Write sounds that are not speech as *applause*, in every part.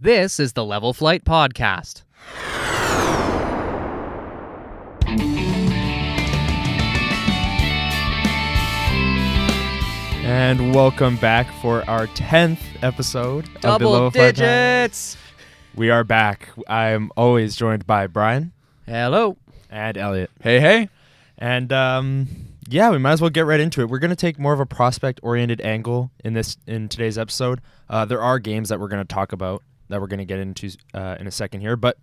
This is the Level Flight Podcast. And welcome back for our 10th episode of the Double Low Flight Pod. digits. We are back. I'm always joined by Brian Hello. and Elliot. Hey, hey. And um, yeah, we might as well get right into it. We're going to take more of a prospect-oriented angle in this in today's episode. Uh, there are games that we're going to talk about that we're going to get into uh, in a second here, but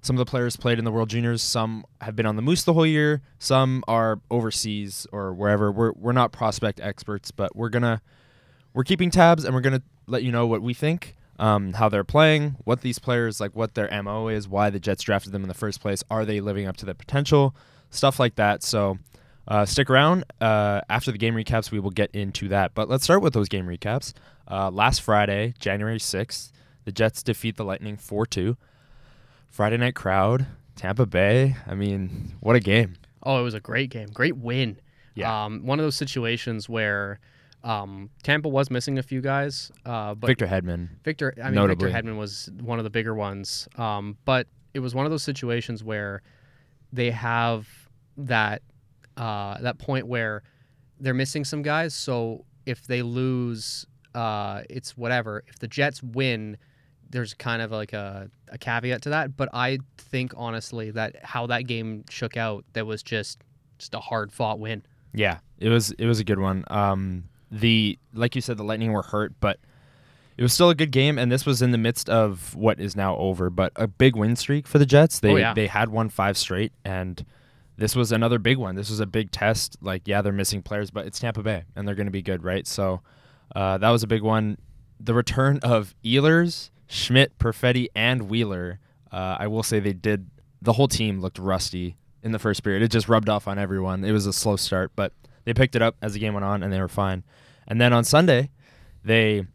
some of the players played in the World Juniors. Some have been on the Moose the whole year. Some are overseas or wherever. We're we're not prospect experts, but we're gonna we're keeping tabs and we're gonna let you know what we think, um, how they're playing, what these players like, what their mo is, why the Jets drafted them in the first place. Are they living up to their potential? Stuff like that. So. Uh, stick around. Uh, after the game recaps, we will get into that. But let's start with those game recaps. Uh, last Friday, January 6th, the Jets defeat the Lightning 4 2. Friday night crowd, Tampa Bay. I mean, what a game. Oh, it was a great game. Great win. Yeah. Um, one of those situations where um, Tampa was missing a few guys, uh, but Victor Hedman. Victor, I mean, Notably. Victor Hedman was one of the bigger ones. Um, but it was one of those situations where they have that uh, that point where they're missing some guys. So if they lose, uh, it's whatever. If the Jets win, there's kind of like a, a caveat to that. But I think honestly that how that game shook out, that was just just a hard fought win. Yeah, it was it was a good one. Um, the like you said, the Lightning were hurt, but it was still a good game, and this was in the midst of what is now over, but a big win streak for the Jets. They Oh, yeah. they had won five straight, and this was another big one. This was a big test. Like, yeah, they're missing players, but it's Tampa Bay, and they're going to be good, right? So uh, that was a big one. The return of Ehlers, Schmidt, Perfetti, and Wheeler. Uh, I will say they did. The whole team looked rusty in the first period. It just rubbed off on everyone. It was a slow start, but they picked it up as the game went on, and they were fine. And then on Sunday, they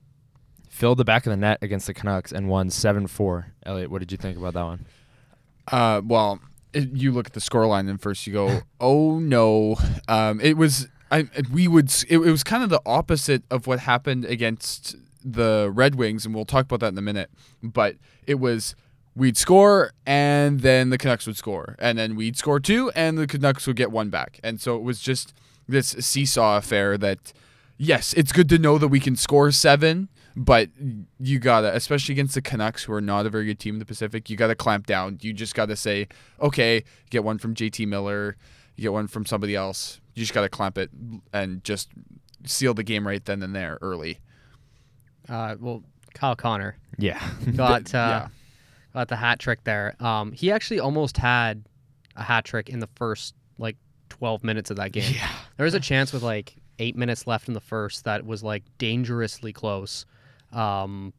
filled the back of the net against the Canucks and won 7-4. Elliot, what did you think about that one? Uh, well, it, you look at the scoreline and first you go, *laughs* "Oh no!" Um, it was I we would it, it was kind of the opposite of what happened against the Red Wings, and we'll talk about that in a minute. But it was we'd score and then the Canucks would score, and then we'd score two, and the Canucks would get one back, and so it was just this seesaw affair that. Yes, it's good to know that we can score seven, but you gotta, especially against the Canucks, who are not a very good team in the Pacific, you gotta clamp down. You just gotta say, okay, get one from JT Miller, get one from somebody else. You just gotta clamp it and just seal the game right then and there early. Uh, well, Kyle Connor Yeah. *laughs* got uh, yeah. got the hat trick there. Um, he actually almost had a hat trick in the first like 12 minutes of that game. yeah. There was a chance with like eight minutes left in the first that was like dangerously close. Um,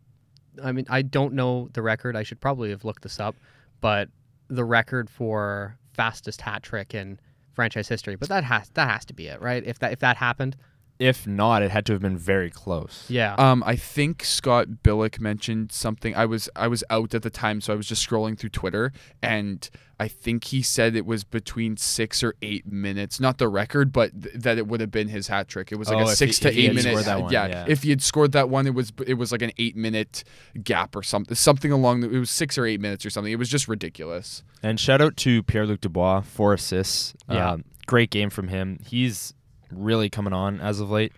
I mean, I don't know the record. I should probably have looked this up, but the record for fastest hat trick in franchise history. But that has that has to be it, right? If that if that happened, If not, it had to have been very close. yeah. Um, I think Scott Billeck mentioned something. I was I was out at the time, so I was just scrolling through Twitter, and I think he said it was between six or eight minutes, not the record, but th- that it would have been his hat trick. It was like Oh, a six he- to eight had minute. that one, yeah, yeah. if he had scored that one, it was it was like an eight minute gap or something, something along. The, it was six or eight minutes or something. It was just ridiculous. And shout out to Pierre Luc Dubois, four assists. Yeah. Um, great game from him. He's really coming on as of late.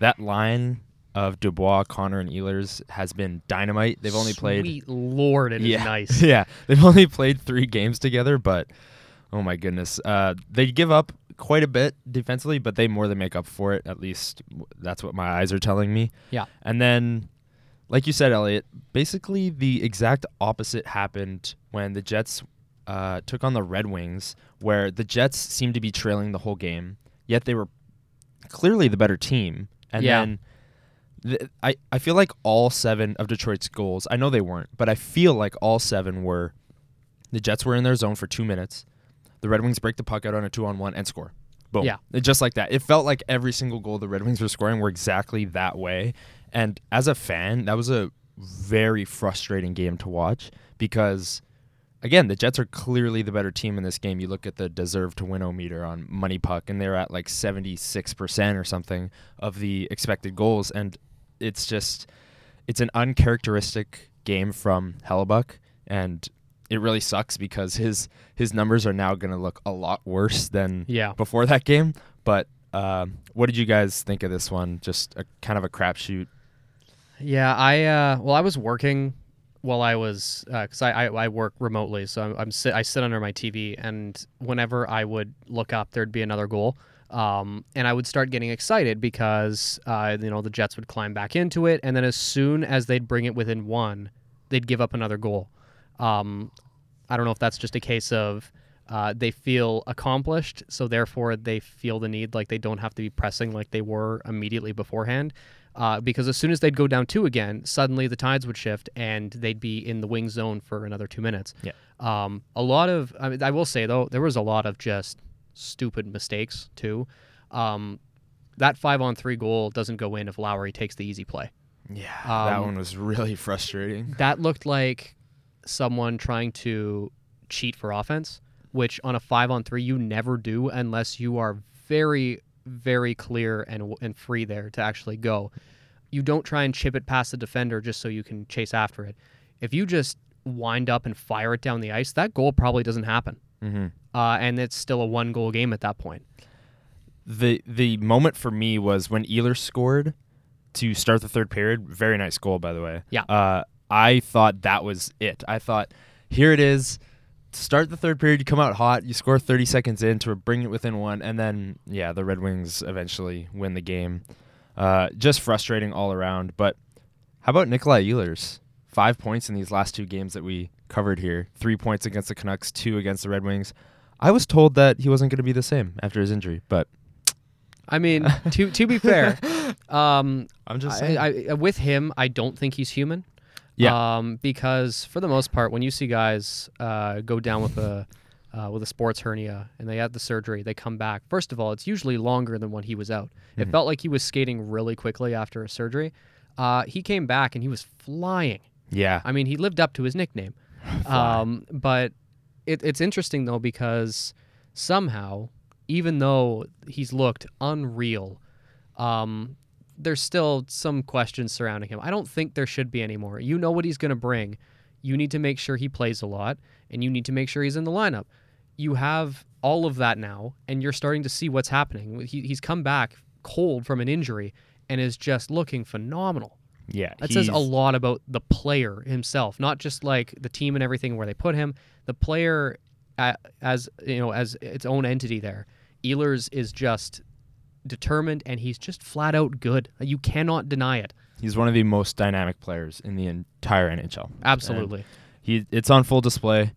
That line of Dubois, Connor, and Ehlers has been dynamite. They've only played. Sweet lord, it is yeah, nice. *laughs* yeah, they've only played three games together, but oh my goodness, uh, they give up quite a bit defensively, but they more than make up for it. At least that's what my eyes are telling me. Yeah. And then, like you said, Elliot, basically the exact opposite happened when the Jets uh, took on the Red Wings, where the Jets seemed to be trailing the whole game, yet they were clearly the better team. And Yeah. then th- I, I feel like all seven of Detroit's goals, I know they weren't, but I feel like all seven were the Jets were in their zone for two minutes. The Red Wings break the puck out on a two on one and score. Boom. Yeah. It- Just like that. It felt like every single goal the Red Wings were scoring were exactly that way. And as a fan, that was a very frustrating game to watch because again, the Jets are clearly the better team in this game. You look at the deserve to win o meter on MoneyPuck, and they're at like 76% or something of the expected goals. And it's just, it's an uncharacteristic game from Hellebuyck, and it really sucks because his his numbers are now going to look a lot worse than Yeah. before that game. But um, what did you guys think of this one? Just a kind of a crapshoot. Yeah, I uh, well, I was working while I was because I, I I work remotely, so I'm, I'm sit I sit under my TV, and whenever I would look up, there'd be another goal, um, and I would start getting excited because uh, you know the Jets would climb back into it, and then as soon as they'd bring it within one, they'd give up another goal. Um, I don't know if that's just a case of uh, they feel accomplished, so therefore they feel the need like they don't have to be pressing like they were immediately beforehand. Uh, because as soon as they'd go down two again, suddenly the tides would shift and they'd be in the wing zone for another two minutes. Yeah. Um, a lot of, I, mean, I will say though, there was a lot of just stupid mistakes too. Um, that five on three goal doesn't go in if Lowry takes the easy play. Yeah, that Um, one was really *laughs* frustrating. That looked like someone trying to cheat for offense, which on a five on three you never do unless you are very, very clear and and free there to actually go. You don't try and chip it past the defender just so you can chase after it. If you just wind up and fire it down the ice, that goal probably doesn't happen, hmm uh, and it's still a one goal game at that point. The the moment for me was when Ehlers scored to start the third period. Very nice goal, by the way. Yeah. Uh, I thought that was it. I thought here it is. Start the third period. You come out hot. You score 30 seconds in to bring it within one, and then yeah, the Red Wings eventually win the game. Uh, just frustrating all around. But how about Nikolai Ehlers? Five points in these last two games that we covered here. Three points against the Canucks, two against the Red Wings. I was told that he wasn't going to be the same after his injury, but I mean, *laughs* to to be fair, *laughs* um, I'm just saying. I, I, with him, I don't think he's human. Yeah. Um, because for the most part, when you see guys uh, go down with a uh, with a sports hernia and they had the surgery, they come back. First of all, it's usually longer than when he was out. It Mhm. felt like he was skating really quickly after a surgery. Uh, he came back and he was flying. yeah. I mean, he lived up to his nickname. *sighs* Um, but it, it's interesting though because somehow, even though he's looked unreal, um, there's still some questions surrounding him. I don't think there should be anymore. You know what he's going to bring. You need to make sure he plays a lot, and you need to make sure he's in the lineup. You have all of that now, and you're starting to see what's happening. He, he's come back cold from an injury and is just looking phenomenal. yeah. That says a lot about the player himself, not just like the team and everything where they put him. The player, as you know, as its own entity. There, Ehlers is just determined, and he's just flat out good. You cannot deny it. He's one of the most dynamic players in the entire NHL. Absolutely. He it's on full display.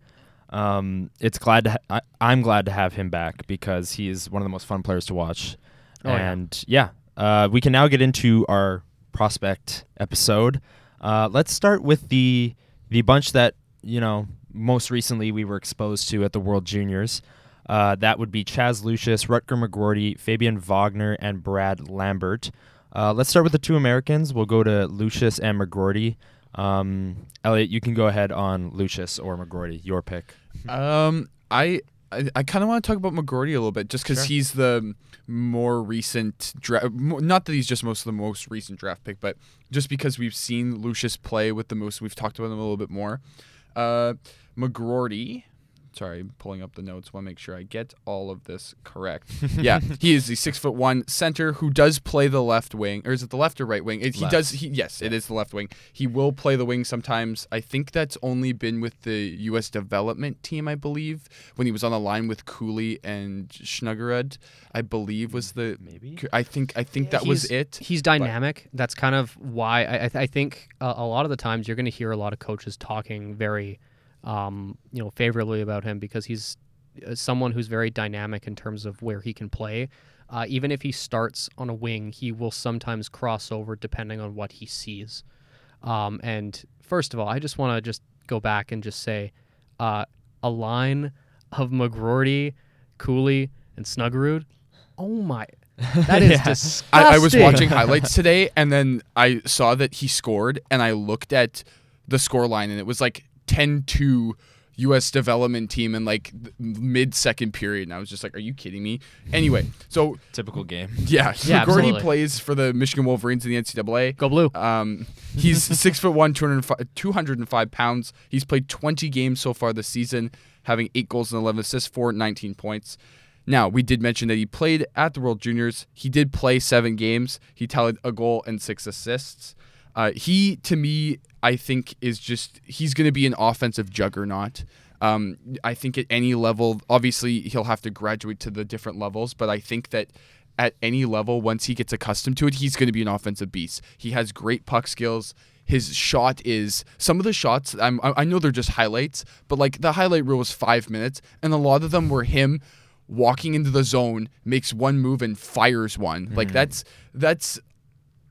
Um, it's glad to ha- I, I'm glad to have him back because he is one of the most fun players to watch. Oh, yeah. and yeah, uh, we can now get into our prospect episode. Uh, let's start with the the bunch that you know most recently we were exposed to at the World Juniors. Uh, that would be Chaz Lucius, Rutger McGroarty, Fabian Wagner, and Brad Lambert. Uh, let's start with the two Americans. We'll go to Lucius and McGroarty. Um, Elliot, you can go ahead on Lucius or McGroarty. Your pick. *laughs* Um, I I, I kind of want to talk about McGroarty a little bit, just because Sure. he's the more recent draft. Not that he's just most of the most recent draft pick, but just because we've seen Lucius play with the most, we've talked about him a little bit more. Uh, McGroarty. Sorry, I'm pulling up the notes. Want to make sure I get all of this correct. *laughs* yeah, he is the six foot one center who does play the left wing, or is it the left or right wing? It, he does. He, yes, it is the left wing. He will play the wing sometimes. I think that's only been with the U.S. development team, I believe, when he was on the line with Cooley and Snuggerud. I believe was the. Maybe. I think I think that was it. He's dynamic. That's kind of why I, I, th- I think uh, a lot of the times you're going to hear a lot of coaches talking very, um, you know, favorably about him because he's uh, someone who's very dynamic in terms of where he can play. Uh, even if he starts on a wing, he will sometimes cross over depending on what he sees. Um, and first of all, I just want to just go back and just say, uh, a line of McGroarty, Cooley, and Snuggerud. Oh my, that is *laughs* Yeah. disgusting. I, I was watching highlights *laughs* today, and then I saw that he scored, and I looked at the score line, and it was like 10-2 U.S. development team in like mid second period, and I was just like, "Are you kidding me?" Anyway, *laughs* so Typical game. yeah, Yeah, *laughs* Gordy absolutely. plays for the Michigan Wolverines in the NCAA. Go blue. Um, he's *laughs* six foot one, 205, 205 pounds. He's played 20 games so far this season, having eight goals and 11 assists for 19 points. Now, we did mention that he played at the World Juniors. He did play seven games. He tallied a goal and six assists. Uh, he, to me, I think is just he's going to be an offensive juggernaut. Um, I think at any level, obviously he'll have to graduate to the different levels, but I think that at any level, once he gets accustomed to it, he's going to be an offensive beast. He has great puck skills. His shot is some of the shots. I'm, I I know they're just highlights, but like the highlight reel was five minutes, and a lot of them were him walking into the zone, makes one move and fires one. Like that's that's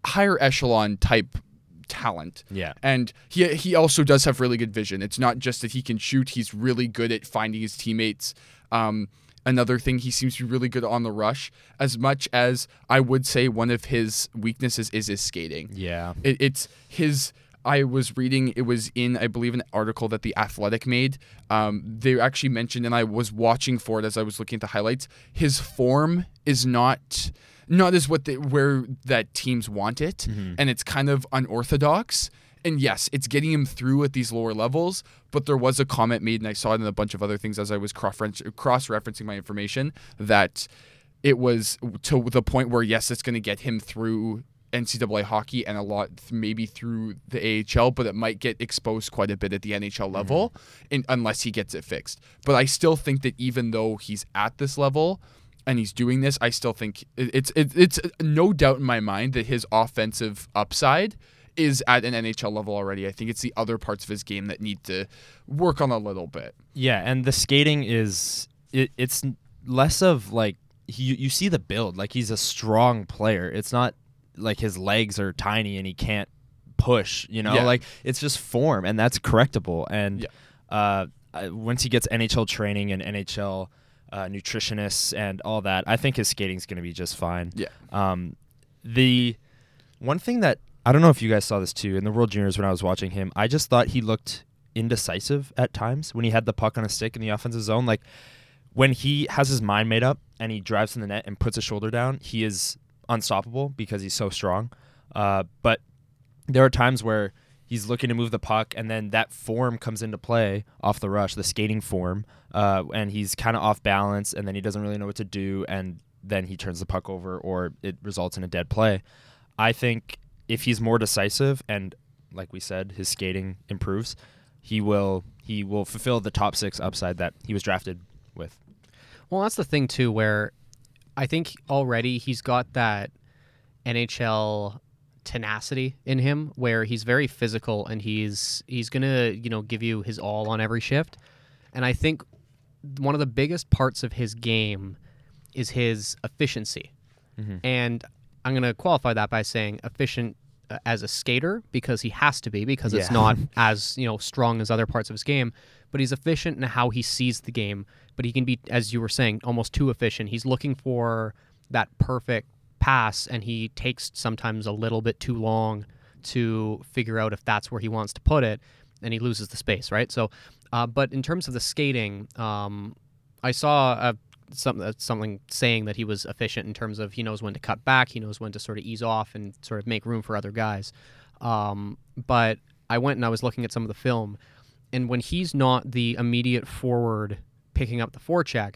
higher echelon type talent. Yeah. And he he also does have really good vision. It's not just that he can shoot; he's really good at finding his teammates. Um, another thing, he seems to be really good on the rush. As much as I would say, one of his weaknesses is his skating. Yeah. It, it's his. I was reading. It was in, I believe, an article that the Athletic made. Um, they actually mentioned, and I was watching for it as I was looking at the highlights. His form is not not as what they, where that teams want it, mm-hmm. and it's kind of unorthodox. And yes, it's getting him through at these lower levels. But there was a comment made, and I saw it in a bunch of other things as I was cross referencing my information that it was to the point where yes, it's going to get him through NCAA hockey and a lot maybe through the AHL, but it might get exposed quite a bit at the NHL mm-hmm. level, in, unless he gets it fixed. But I still think that even though he's at this level and he's doing this, I still think it- it's it's no doubt in my mind that his offensive upside is at an NHL level already. I think it's the other parts of his game that need to work on a little bit. Yeah, and the skating is it, it's less of like he, you see the build like he's a strong player. It's not like his legs are tiny and he can't push. You know, Yeah. like it's just form, and that's correctable. And Yeah. uh, once he gets NHL training and NHL uh, nutritionists and all that, I think his skating's going to be just fine. Yeah. Um, the one thing that I don't know if you guys saw this too in the World Juniors when I was watching him, I just thought he looked indecisive at times when he had the puck on a stick in the offensive zone. Like when he has his mind made up and he drives in the net and puts his shoulder down, he is unstoppable because he's so strong. Uh, but there are times where he's looking to move the puck and then that form comes into play off the rush, the skating form, uh, and he's kind of off balance and then he doesn't really know what to do and then he turns the puck over or it results in a dead play. I think if he's more decisive and like we said, his skating improves, he will he will fulfill the top six upside that he was drafted with. Well, that's the thing too, where I think already he's got that NHL tenacity in him, where he's very physical and he's he's gonna you know give you his all on every shift. And I think one of the biggest parts of his game is his efficiency. And I'm gonna qualify that by saying efficient uh, as a skater because he has to be because it's not *laughs* as you know strong as other parts of his game but he's efficient in how he sees the game but he can be as you were saying almost too efficient he's looking for that perfect pass and he takes sometimes a little bit too long to figure out if that's where he wants to put it and he loses the space right so uh, but in terms of the skating um, i saw a some, uh, something saying that he was efficient in terms of he knows when to cut back, he knows when to sort of ease off and sort of make room for other guys. Um, but I went and I was looking at some of the film, and when he's not the immediate forward picking up the forecheck,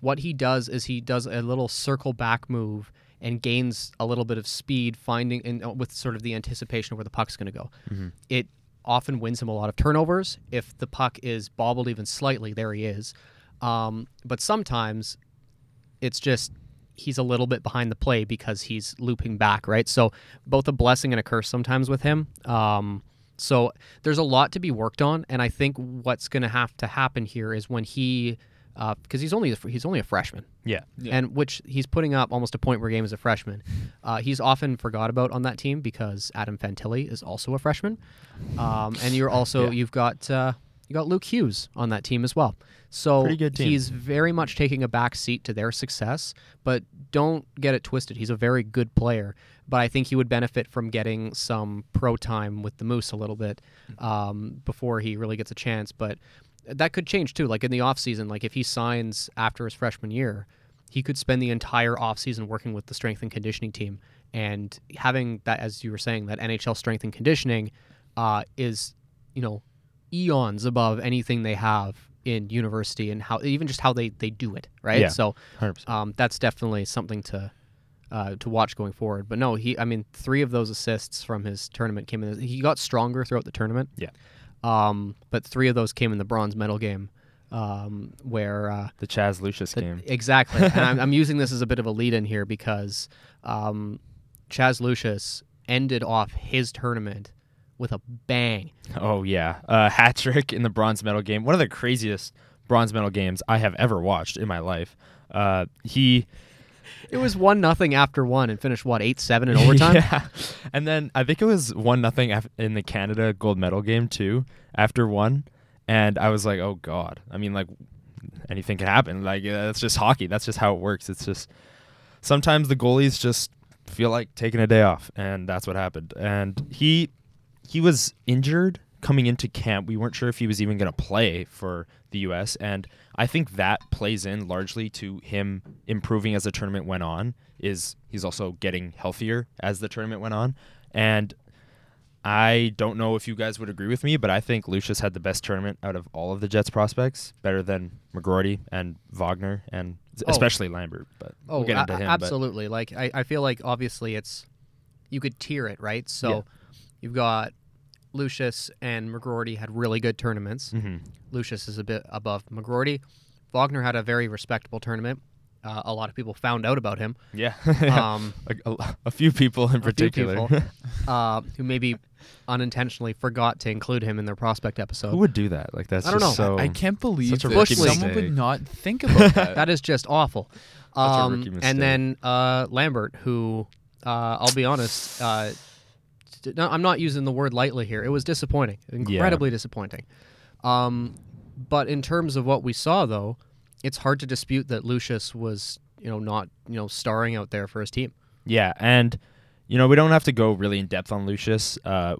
what he does is he does a little circle back move and gains a little bit of speed, finding in, uh, with sort of the anticipation of where the puck's going to go. It often wins him a lot of turnovers. If the puck is bobbled even slightly, there he is. Um, but sometimes it's just he's a little bit behind the play because he's looping back, right? So both a blessing and a curse sometimes with him. Um, so there's a lot to be worked on, and I think what's going to have to happen here is when he, because he's only he's only a freshman, Yeah. Yeah. and which he's putting up almost a point per game as a freshman. Uh, he's often forgot about on that team because Adam Fantilli is also a freshman, um, and you're also Yeah. you've got uh, you got Luke Hughes on that team as well. So good team. he's very much taking a back seat to their success, but don't get it twisted. He's a very good player, but I think he would benefit from getting some pro time with the Moose a little bit um, before he really gets a chance. But that could change too. Like in the offseason, like if he signs after his freshman year, he could spend the entire offseason working with the strength and conditioning team. And having that, as you were saying, that NHL strength and conditioning uh, is, you know, eons above anything they have in university and how even just how they, they do it, right? Yeah. So um, that's definitely something to uh, to watch going forward. But no, he I mean three of those assists from his tournament came in. He got stronger throughout the tournament. Yeah. Um, but three of those came in the bronze medal game, um, where uh, the Chaz Lucius the- game. exactly. and I'm, *laughs* I'm using this as a bit of a lead in here because um, Chaz Lucius ended off his tournament with a bang. Oh yeah, uh, hat trick in the bronze medal game. One of the craziest bronze medal games I have ever watched in my life. Uh, he It was one nothing after one and finished what eight seven in overtime. *laughs* yeah, and then I think it was one nothing in the Canada gold medal game too. After one, and I was like, oh god. I mean, like anything can happen. Like that's just hockey. That's just how it works. It's just sometimes the goalies just feel like taking a day off, and that's what happened. And he he was injured coming into camp. We weren't sure if he was even going to play for the U.S. And I think that plays in largely to him improving as the tournament went on. Is he's also getting healthier as the tournament went on, and I don't know if you guys would agree with me, but I think Lucius had the best tournament out of all of the Jets prospects, better than McGroarty and Wagner, and Oh. especially Lambert. But Oh, we'll get into him. but- absolutely. Like I, I feel like obviously it's you could tier it, right? So Yeah. you've got Lucius and McGroarty had really good tournaments. Mhm. Lucius is a bit above McGroarty. Wagner had a very respectable tournament. Uh, a lot of people found out about him. Yeah, *laughs* Um, a, a- a few people in few particular. people. *laughs* uh, who maybe unintentionally forgot to include him in their prospect episode. Who would do that? Like that's I don't just know. so. I can't believe such a that someone would not think about *laughs* that. that is just awful. Um, and then uh, Lambert, who uh, I'll be honest, no, I'm not using the word lightly here. It was disappointing, incredibly disappointing. Um, but in terms of what we saw, though, it's hard to dispute that Lucius was, you know, not you know starring out there for his team. Yeah, and you know we don't have to go really in depth on Lucius. Uh,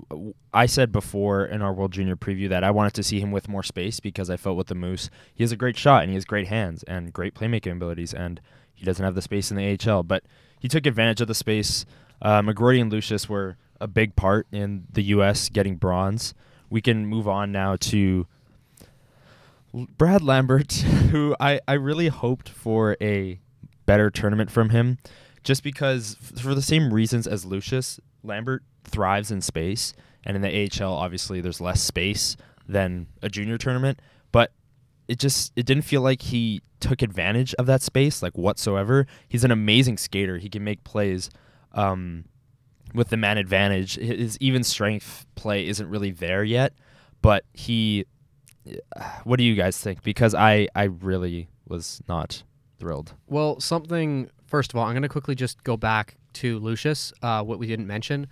I said before in our World Junior preview that I wanted to see him with more space because I felt with the Moose he has a great shot and he has great hands and great playmaking abilities, and he doesn't have the space in the AHL. But he took advantage of the space. Uh, McGroarty and Lucius were a big part in the U.S. getting bronze. We can move on now to Brad Lambert, *laughs* who I, I really hoped for a better tournament from him, just because f- for the same reasons as Lucius, Lambert thrives in space, and in the AHL, obviously there's less space than a junior tournament, but it just it didn't feel like he took advantage of that space like whatsoever. He's an amazing skater. He can make plays. Um, with the man advantage, his even strength play isn't really there yet, but he what do you guys think? Because I I really was not thrilled. Well, something first of all, I'm going to quickly just go back to Lucius. Uh, what we didn't mention,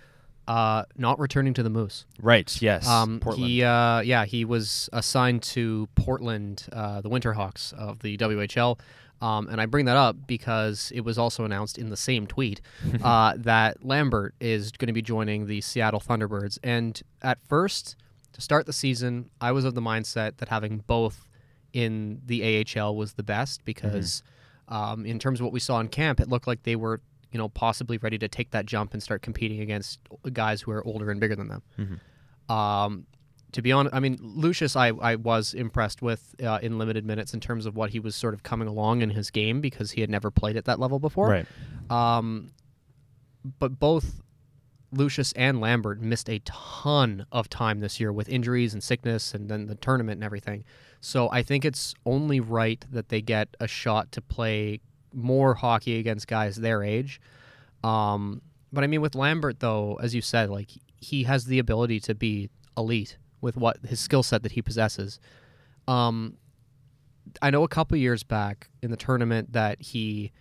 uh, not returning to the Moose. Right. Yes. Um, Portland. He, uh, yeah, he was assigned to Portland, uh, the Winterhawks of the WHL. Um, and I bring that up because it was also announced in the same tweet *laughs* uh, that Lambert is going to be joining the Seattle Thunderbirds. And at first, to start the season, I was of the mindset that having both in the AHL was the best because, um, in terms of what we saw in camp, it looked like they were, you know, possibly ready to take that jump and start competing against guys who are older and bigger than them. Mhm. Um, to be honest, I mean, Lucius, I, I was impressed with uh, in limited minutes in terms of what he was sort of coming along in his game because he had never played at that level before. Right. Um, but both Lucius and Lambert missed a ton of time this year with injuries and sickness and then the tournament and everything. So I think it's only right that they get a shot to play more hockey against guys their age. Um, but I mean, with Lambert, though, as you said, like he has the ability to be elite with what his skill set that he possesses. Um, I know a couple years back in the tournament that he,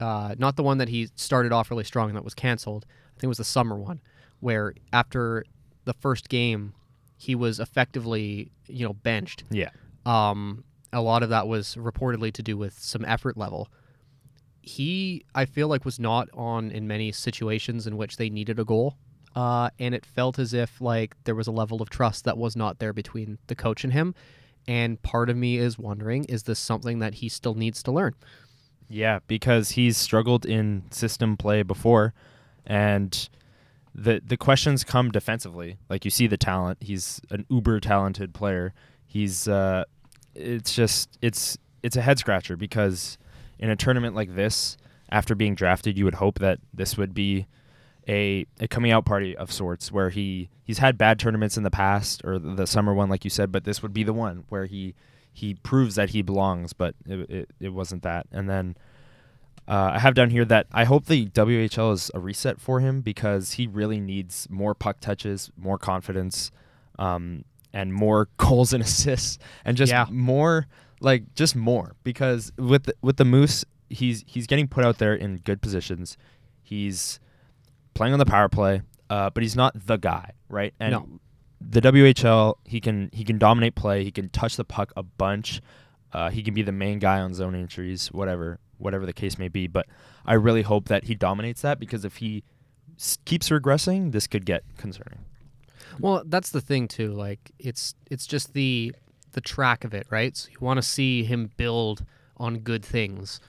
uh, not the one that he started off really strong and that was canceled. I think it was the summer one, where after the first game, he was effectively, you know, benched. Yeah. Um, a lot of that was reportedly to do with some effort level. he I feel like was not on in many situations in which they needed a goal. Uh, and it felt as if like there was a level of trust that was not there between the coach and him. And part of me is wondering, is this something that he still needs to learn? Yeah, because he's struggled in system play before, and the the questions come defensively. Like you see the talent; he's an uber talented player. He's uh, it's just it's it's a head scratcher because in a tournament like this, after being drafted, you would hope that this would be a, a coming out party of sorts where he he's had bad tournaments in the past or the, the summer one like you said but this would be the one where he he proves that he belongs but it, it, it wasn't that and then uh, I have down here that I hope the WHL is a reset for him because he really needs more puck touches, more confidence, um, and more *laughs* goals and assists, and just Yeah. more like just more because with the, with the Moose, he's he's getting put out there in good positions. He's playing on the power play, uh, but he's not the guy, right? And No. the WHL, he can he can dominate play. He can touch the puck a bunch. Uh, he can be the main guy on zone entries, whatever whatever the case may be. But I really hope that he dominates that because if he s- keeps regressing, this could get concerning. Well, that's the thing too. Like it's it's just the the track of it, right? So you want to see him build on good things.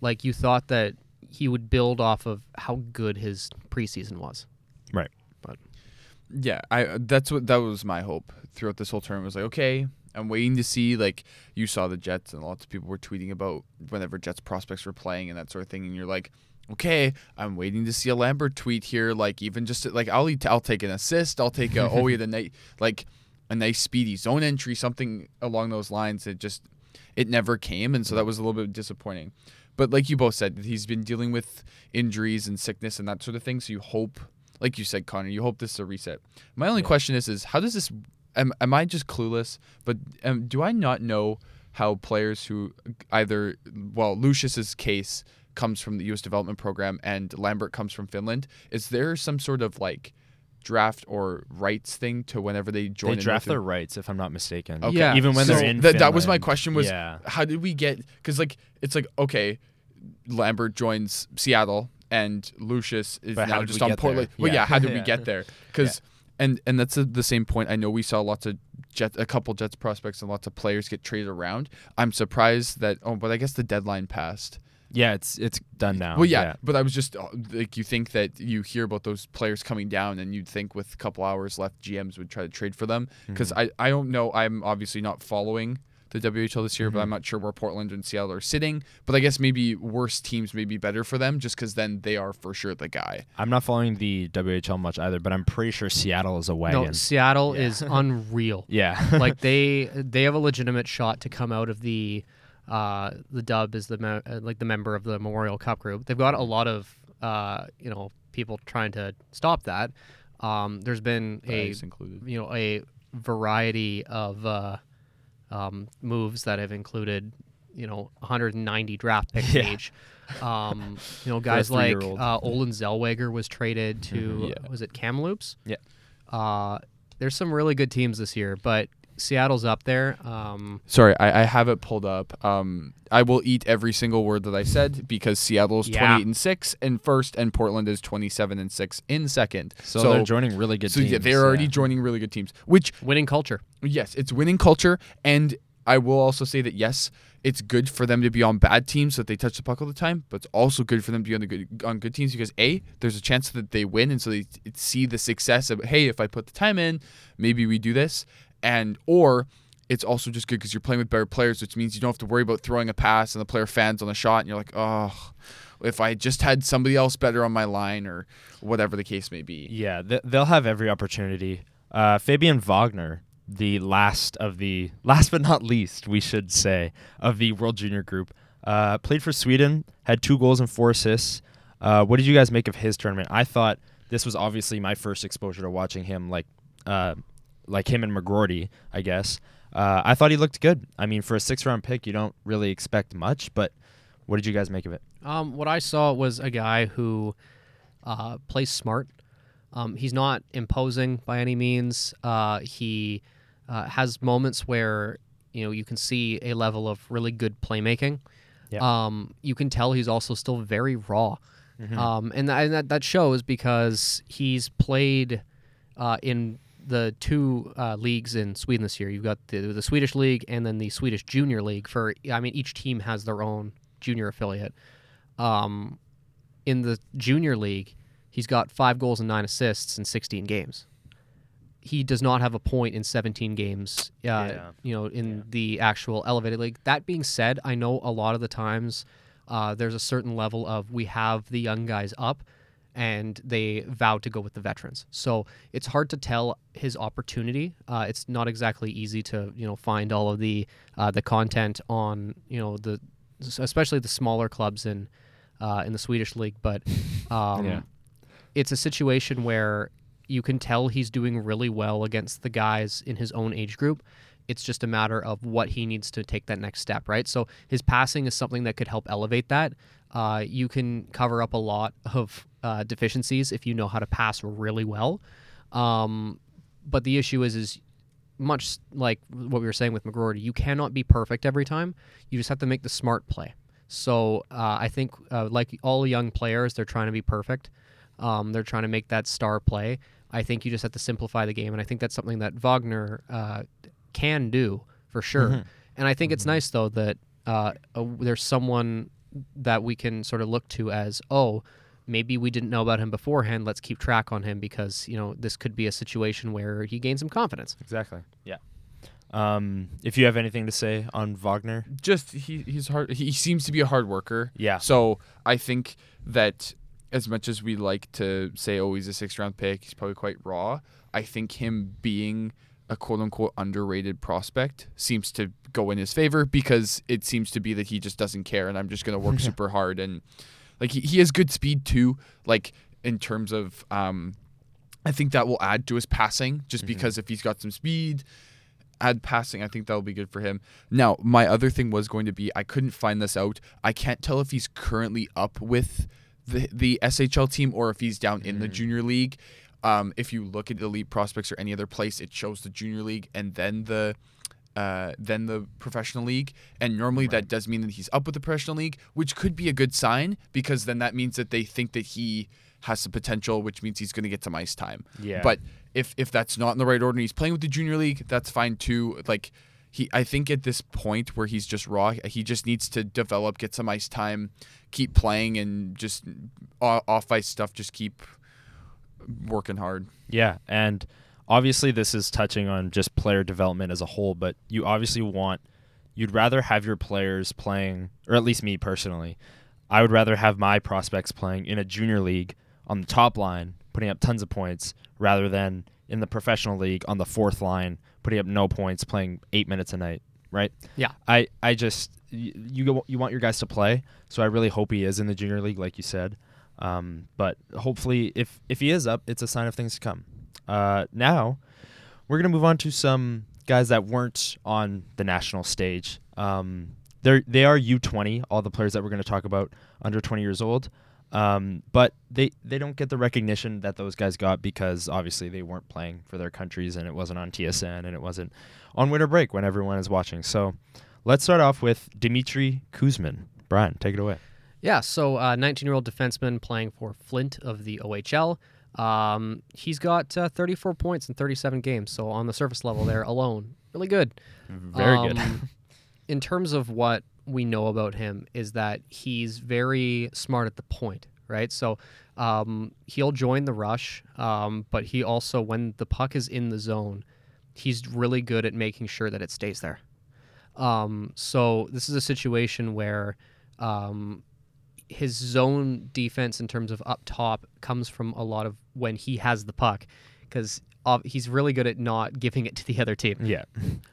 Like you thought that he would build off of how good his preseason was. Right. But yeah, I that's what that was my hope throughout this whole term was like, okay, I'm waiting to see like you saw the Jets and lots of people were tweeting about whenever Jets prospects were playing and that sort of thing and you're like, okay, I'm waiting to see a Lambert tweet here like even just like I'll eat, I'll take an assist, I'll take a oh yeah the night like a nice speedy zone entry something along those lines it just it never came and so that was a little bit disappointing. But like you both said, he's been dealing with injuries and sickness and that sort of thing so you hope like you said, Connor, you hope this is a reset. My only Yeah. question is, is how does this? Am, am I just clueless? But um, do I not know how players who either, well, Lucius's case comes from the U.S. development program and Lambert comes from Finland? Is there some sort of like draft or rights thing to whenever they join? They draft with their rights, if I'm not mistaken. Okay. Yeah. Even when So they're in that, that was my question was yeah. how did we get because like it's like okay lambert joins seattle and lucius is But now just on portland there? well Yeah. yeah how did we *laughs* get there because and and that's the the same point i know we saw lots of jet a couple jets prospects and lots of players get traded around i'm surprised that oh but i guess the deadline passed Yeah, it's it's done now. well yeah, but i was just uh, like you think that you hear about those players coming down and you'd think with a couple hours left gms would try to trade for them because Mhm. I, I don't know i'm obviously not following the WHL this year, but Mhm. I'm not sure where Portland and Seattle are sitting. But I guess maybe worse teams may be better for them, just because then they are for sure the guy. I'm not following the WHL much either, but I'm pretty sure Seattle is a wagon. No, Seattle Yeah. is unreal. *laughs* yeah. like they they have a legitimate shot to come out of the uh, the dub is the me- uh, like the member of the Memorial Cup group. They've got a lot of uh, you know people trying to stop that. Um, there's been a you know a variety of uh, um, moves that have included you know 190 draft picks *laughs* Yeah. each. Um, you know *laughs* guys like uh, Olen Zellweger was traded to Mhm. Yeah. was it Kamloops? Yeah. Uh, there's some really good teams this year, but Seattle's up there. Um, Sorry, I, I have it pulled up. Um, I will eat every single word that I said because Seattle's Yeah. 28 and six in first, and Portland is 27 and six in second. so, they're joining really good so teams. yeah, they're already yeah. joining really good teams. Which winning culture. Yes, it's winning culture, and I will also say that yes, it's good for them to be on bad teams so that they touch the puck all the time, but it's also good for them to be on the good on good teams because a there's a chance that they win, and so they see the success of hey, if I put the time in, maybe we do this, and or it's also just good because you're playing with better players, which means you don't have to worry about throwing a pass and the player fans on the shot, and you're like, oh, if I just had somebody else better on my line or whatever the case may be. Yeah, th- they'll have every opportunity. Uh, Fabian Wagner, the last of the *laughs* last but not least, we should say, of the World Junior group, uh, played for Sweden, had two goals and four assists. Uh, what did you guys make of his tournament? I thought this was obviously my first exposure to watching him, like, uh, like him and McGroarty, I guess. Uh, I thought he looked good. I mean, for a six-round pick, you don't really expect much, but what did you guys make of it? Um, what I saw was a guy who uh, plays smart. Um, he's not imposing by any means. Uh, he uh, has moments where you know you can see a level of really good playmaking. Yeah. Um, you can tell he's also still very raw. Mhm. Um, and, th- and that, that shows because he's played uh, in the two uh, leagues in Sweden this year. You've got the, the Swedish league and then the Swedish junior league. For I mean, each team has their own junior affiliate. Um, in the junior league, he's got five goals and nine assists in 16 games. He does not have a point in 17 games. Uh, Yeah. You know, in Yeah. the actual elevated league. That being said, I know a lot of the times uh, there's a certain level of we have the young guys up and they vowed to go with the veterans. So it's hard to tell his opportunity. Uh, it's not exactly easy to you know find all of the uh, the content on you know the especially the smaller clubs in uh, in the Swedish league, but *laughs* um, Yeah. it's a situation where you can tell he's doing really well against the guys in his own age group. It's just a matter of what he needs to take that next step, right? So his passing is something that could help elevate that. Uh, you can cover up a lot of uh, deficiencies if you know how to pass really well. Um, but the issue is, is much like what we were saying with McGroarty, you cannot be perfect every time. You just have to make the smart play. So uh, I think, uh, like all young players, they're trying to be perfect. Um, they're trying to make that star play. I think you just have to simplify the game, and I think that's something that Wagner uh, can do for sure. Mhm. And I think it's Mhm. nice though that uh, uh, there's someone that we can sort of look to as, oh, maybe we didn't know about him beforehand. Let's keep track on him because you know this could be a situation where he gains some confidence. Exactly. Yeah. Um, if you have anything to say on Wagner, Just he he's hard. He seems to be a hard worker. yeah, So I think that as much as we like to say, oh, he's a sixth round pick, he's probably quite raw. I think him being a quote unquote underrated prospect seems to go in his favor because it seems to be that he just doesn't care and I'm just going to work *laughs* super hard. And like he, he has good speed too, like in terms of, um, I think that will add to his passing just Mhm. because if he's got some speed, add passing, I think that'll be good for him. Now, my other thing was going to be I couldn't find this out. I can't tell if he's currently up with the the SHL team or if he's down in the Mm. junior league. Um, if you look at elite prospects or any other place, it shows the junior league and then the uh, then the professional league. And normally that does mean that he's up with the professional league, which could be a good sign because then that means that they think that he has some potential, which means he's going to get some ice time. yeah. But if if that's not in the right order and he's playing with the junior league, that's fine too. Like he I think at this point where he's just raw, he just needs to develop, get some ice time, keep playing and just off ice stuff just keep working hard. Yeah, and obviously this is touching on just player development as a whole, but you obviously want you'd rather have your players playing or at least me personally, I would rather have my prospects playing in a junior league on the top line, putting up tons of points rather than in the professional league on the fourth line, putting up no points, playing 8 minutes a night, right? Yeah. I I just you go- you want your guys to play, so I really hope he is in the junior league like you said. Um, but hopefully, if if he is up, it's a sign of things to come. Uh, now, we're gonna move on to some guys that weren't on the national stage. Um, they're they are U twenty. All the players that we're gonna talk about under twenty years old. Um, but they they don't get the recognition that those guys got because obviously they weren't playing for their countries and it wasn't on TSN and it wasn't on winter break when everyone is watching. So let's start off with Dmitry Kuzmin. Brian, take it away. Yeah, so uh, 19-year-old defenseman playing for Flint of the OHL. Um, he's got uh, 34 points in 37 games, so on the surface level there alone, really good. Very good. Um, in terms of what we know about him, is that he's very smart at the point, right? So um, he'll join the rush, um, but he also, when the puck is in the zone, he's really good at making sure that it stays there. Um, so this is a situation where um, his zone defense in terms of up top comes from a lot of when he has the puck because he's really good at not giving it to the other team. Yeah.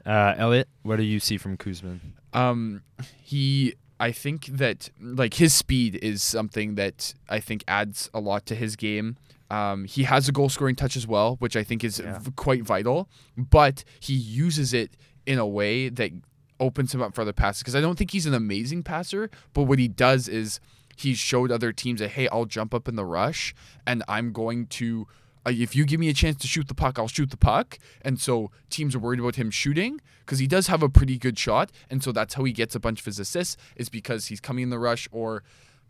Uh, Elliot, what do you see from Kuzmin? Um, he, I think that like his speed is something that I think adds a lot to his game. Um, he has a goal scoring touch as well, which I think is Yeah. v- quite vital, but he uses it in a way that opens him up for other passes. Because I don't think he's an amazing passer, but what he does is he showed other teams that hey, I'll jump up in the rush and I'm going to uh, if you give me a chance to shoot the puck, I'll shoot the puck. And so teams are worried about him shooting because he does have a pretty good shot. And so that's how he gets a bunch of his assists is because he's coming in the rush or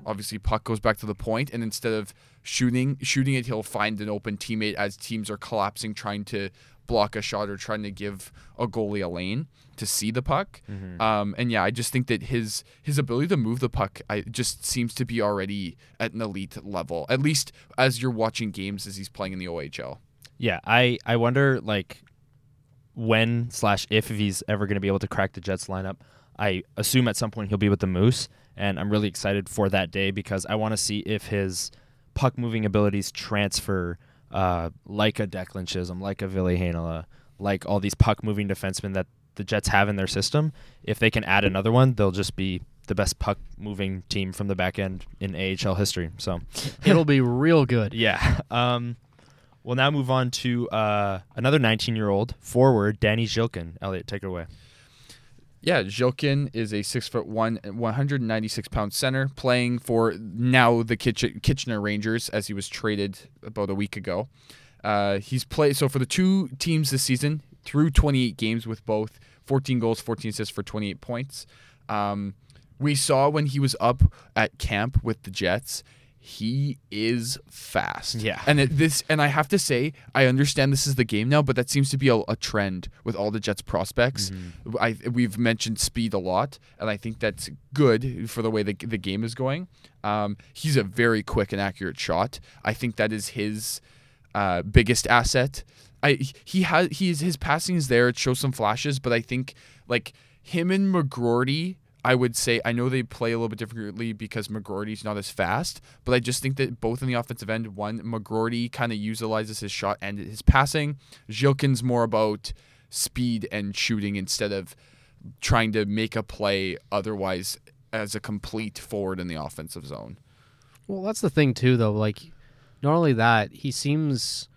obviously puck goes back to the point and instead of shooting shooting it he'll find an open teammate as teams are collapsing trying to block a shot or trying to give a goalie a lane to see the puck. Um, and yeah i just think that his his ability to move the puck I, just seems to be already at an elite level at least as you're watching games as he's playing in the ohl Yeah, I I wonder like when slash if he's ever going to be able to crack the Jets lineup. I assume at some point he'll be with the Moose, and I'm really excited for that day because I want to see if his puck moving abilities transfer uh, like a Declan Chisholm, like a Ville like all these puck moving defensemen that the Jets have in their system. If they can add another one, they'll just be the best puck moving team from the back end in AHL history. So *laughs* It'll be real good. yeah. *laughs* Um, we'll now move on to uh, another 19 year old forward, Danny Zhilkin. Elliot, take it away. Yeah, Zhilkin is a six foot one, 196 pound center playing for now the Kitch- Kitchener Rangers as he was traded about a week ago. Uh, he's played so for the two teams this season through 28 games with both 14 goals, 14 assists for 28 points. Um, we saw when he was up at camp with the Jets. He is fast. Yeah. And it, this, and I have to say, I understand this is the game now, but that seems to be a, a trend with all the Jets prospects. I we've mentioned speed a lot, and I think that's good for the way the, the game is going. Um, he's a very quick and accurate shot. I think that is his uh, biggest asset. I he has he's his passing is there. It shows some flashes, but I think like him and McGroarty. I would say I know they play a little bit differently because McGroarty's not as fast, but I just think that both in the offensive end, one McGroarty kind of utilizes his shot and his passing. Zhilkin's more about speed and shooting instead of trying to make a play otherwise as a complete forward in the offensive zone. Well, that's the thing too, though. Like, not only that, he seems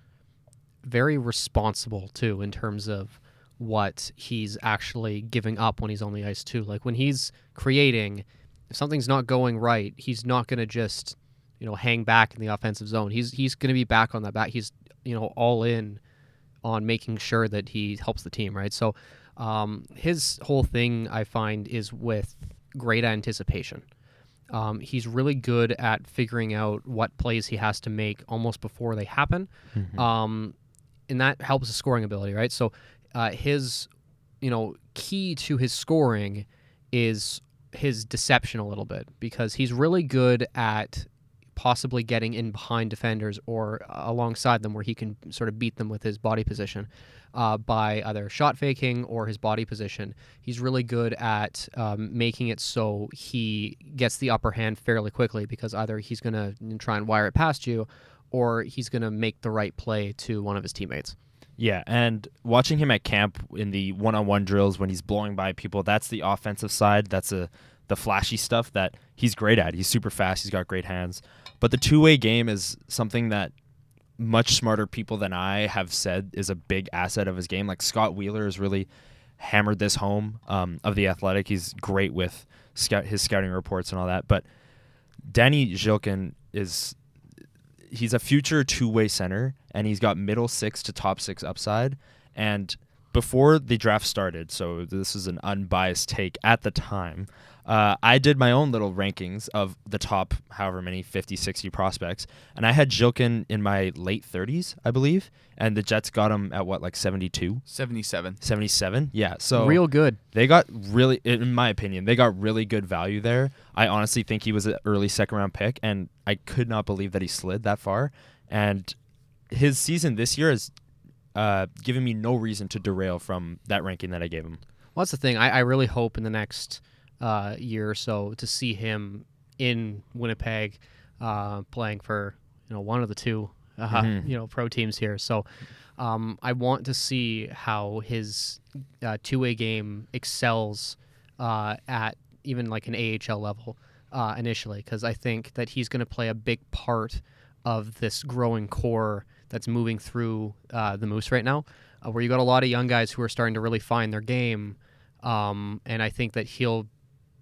very responsible too in terms of what he's actually giving up when he's on the ice too. Like when he's creating, if something's not going right, he's not going to just you know hang back in the offensive zone. He's he's going to be back on that back. He's you know all in on making sure that he helps the team, right? So um, his whole thing I find is with great anticipation. Um, he's really good at figuring out what plays he has to make almost before they happen, um, and that helps his scoring ability, right? So uh, his, you know, key to his scoring is his deception a little bit because he's really good at possibly getting in behind defenders or alongside them where he can sort of beat them with his body position uh, by either shot faking or his body position. He's really good at um, making it so he gets the upper hand fairly quickly because either he's going to try and wire it past you or he's going to make the right play to one of his teammates. Yeah, and watching him at camp in the one-on-one drills when he's blowing by people, that's the offensive side. That's a the flashy stuff that he's great at. He's super fast. He's got great hands. But the two-way game is something that much smarter people than I have said is a big asset of his game. Like Scott Wheeler has really hammered this home um, of the Athletic. He's great with scout his scouting reports and all that. But Danny Zhilkin is he's a future two-way center and he's got middle six to top six upside and before the draft started so this is an unbiased take at the time uh, i did my own little rankings of the top however many 50 60 prospects and i had Zhilkin in my late 30s i believe and the jets got him at what like 72 77. 77 yeah so Real good. they got really, in my opinion, they got really good value there. I honestly think he was an early second round pick, and I could not believe that he slid that far. And his season this year has uh, given me no reason to derail from that ranking that I gave him. Well, that's the thing. I, I really hope in the next uh, year or so to see him in Winnipeg uh, playing for you know one of the two uh, Mhm. *laughs* you know pro teams here. So um, I want to see how his uh, two-way game excels uh, at even like an AHL level uh, initially, because I think that he's going to play a big part of this growing core that's moving through uh, the Moose right now, uh, where you got a lot of young guys who are starting to really find their game, um, and I think that he'll,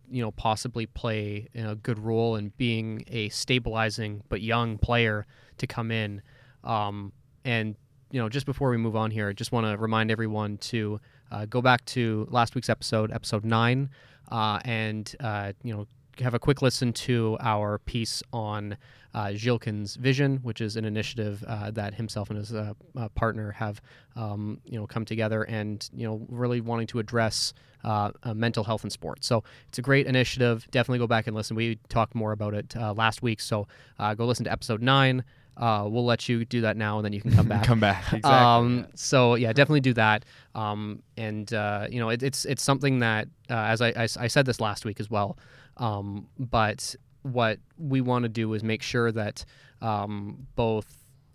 you know, possibly play a good role in being a stabilizing but young player to come in. Um, and you know, just before we move on here, I just want to remind everyone to uh, go back to last week's episode, episode nine, uh, and uh, you know, have a quick listen to our piece on uh, Zhilkin's vision, which is an initiative uh, that himself and his uh, uh, partner have, um, you know, come together and you know, really wanting to address uh, uh, mental health in sports. So it's a great initiative. Definitely go back and listen. We talked more about it uh, last week, so uh, go listen to episode nine. Uh, we'll let you do that now, and then you can come *laughs* back. Come back. Exactly. Um, so yeah, definitely do that. Um, and uh, you know, it, it's it's something that, uh, as I, I, I said this last week as well. Um, but what we want to do is make sure that um, both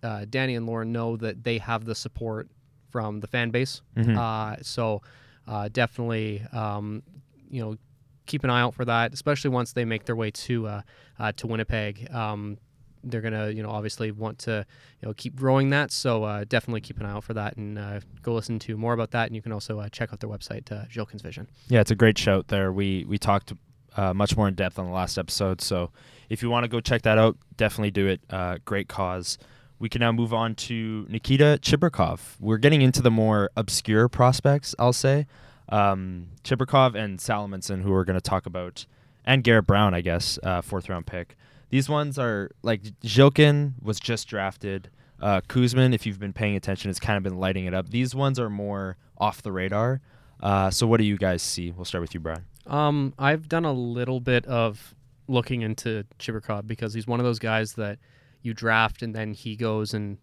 uh, Danny and Lauren know that they have the support from the fan base. Mhm. Uh, so uh, definitely, um, you know, keep an eye out for that, especially once they make their way to uh, uh, to Winnipeg. Um, they're gonna, you know, obviously want to, you know, keep growing that. So uh, definitely keep an eye out for that and uh, go listen to more about that. And you can also uh, check out their website, uh, Zhilkins Vision. Yeah, it's a great shout there. We we talked uh, much more in depth on the last episode, so if you want to go check that out, definitely do it. Uh, great cause. We can now move on to Nikita Chibrikov. We're getting into the more obscure prospects, I'll say. Um, Chibrikov and Salomonsson, who we're going to talk about, and Garrett Brown, I guess, uh, fourth round pick. These ones are like Zhilkin was just drafted. Uh, Kuzmin, if you've been paying attention, has kind of been lighting it up. These ones are more off the radar. Uh, so what do you guys see? We'll start with you, Brian. Um, I've done a little bit of looking into Chibrikov because he's one of those guys that you draft and then he goes and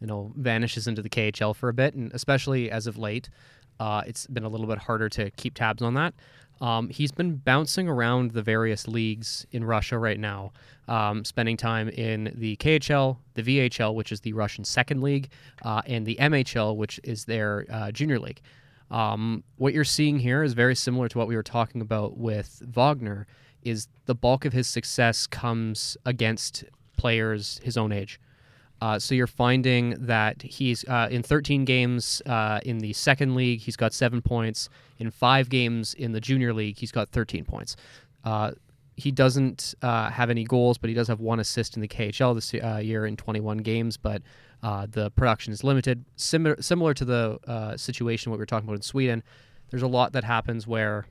you know vanishes into the KHL for a bit, and especially as of late, uh, it's been a little bit harder to keep tabs on that. Um, he's been bouncing around the various leagues in Russia right now, um, spending time in the KHL, the VHL, which is the Russian second league, uh, and the MHL, which is their uh, junior league. Um, what you're seeing here is very similar to what we were talking about with Wagner. Is the bulk of his success comes against players his own age. Uh, so you're finding that he's uh, in 13 games uh, in the second league, he's got seven points. In five games in the junior league, he's got 13 points. Uh, he doesn't uh, have any goals, but he does have one assist in the KHL this uh, year in 21 games. But uh, the production is limited. Similar, similar to the uh, situation what we were talking about in Sweden, there's a lot that happens where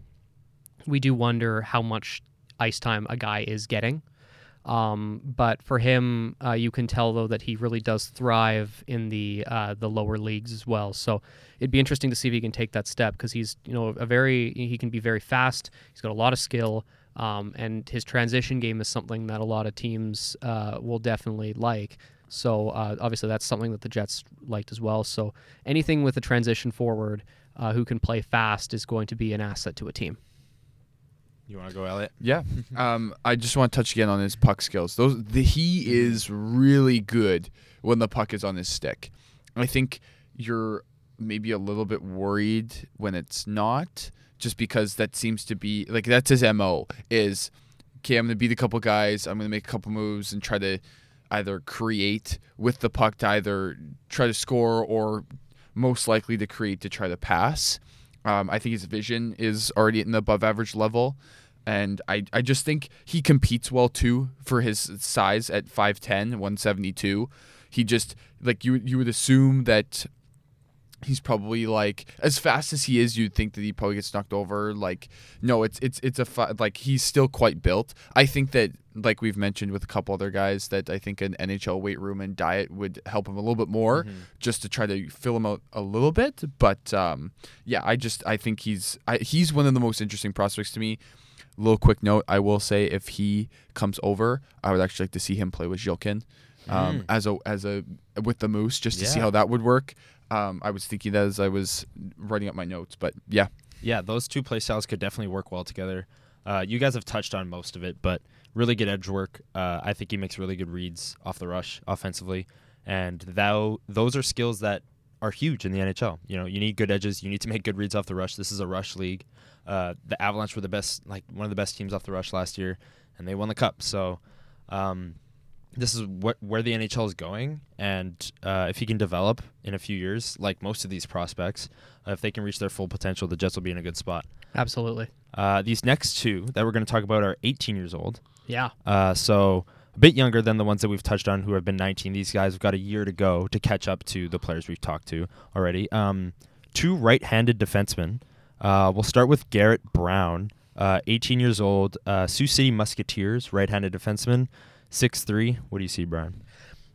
we do wonder how much ice time a guy is getting. Um, but for him, uh, you can tell though that he really does thrive in the uh, the lower leagues as well. So it'd be interesting to see if he can take that step because he's you know a very he can be very fast. He's got a lot of skill, um, and his transition game is something that a lot of teams uh, will definitely like. So uh, obviously that's something that the Jets liked as well. So anything with a transition forward uh, who can play fast is going to be an asset to a team. You want to go, Elliot? Yeah. *laughs* Um, I just want to touch again on his puck skills. Those the, he is really good when the puck is on his stick. I think you're maybe a little bit worried when it's not, just because that seems to be like that's his mo. Is okay. I'm gonna beat a couple guys. I'm gonna make a couple moves and try to either create with the puck to either try to score or most likely to create to try to pass. Um, I think his vision is already at an above average level. And I, I just think he competes well too for his size at 5'10, 172. He just, like, you, you would assume that he's probably like as fast as he is you'd think that he probably gets knocked over like no it's it's it's a fi- like he's still quite built. I think that like we've mentioned with a couple other guys that i think an nhl weight room and diet would help him a little bit more just to try to fill him out a little bit. But um yeah i just i think he's I, he's one of the most interesting prospects to me. Little quick note i will say if he comes over i would actually like to see him play with Zhilkin um, Mm. as a as a with the moose just to see how that would work um, I was thinking that as I was writing up my notes, but yeah, Yeah, those two play styles could definitely work well together. Uh, you guys have touched on most of it, but really good edge work. Uh, I think he makes really good reads off the rush offensively, and thou those are skills that are huge in the NHL. You know, you need good edges. You need to make good reads off the rush. This is a rush league. Uh, the Avalanche were the best, like one of the best teams off the rush last year, and they won the cup. So. Um, this is what where the NHL is going, and uh, if he can develop in a few years, like most of these prospects, uh, if they can reach their full potential, the Jets will be in a good spot. Absolutely. Uh, these next two that we're going to talk about are 18 years old. Yeah. Uh, so a bit younger than the ones that we've touched on who have been 19. These guys have got a year to go to catch up to the players we've talked to already. Um, two right-handed defensemen. Uh, we'll start with Garrett Brown, uh, 18 years old, uh, Sioux City Musketeers, right-handed defenseman, 6'3". What do you see, Brian?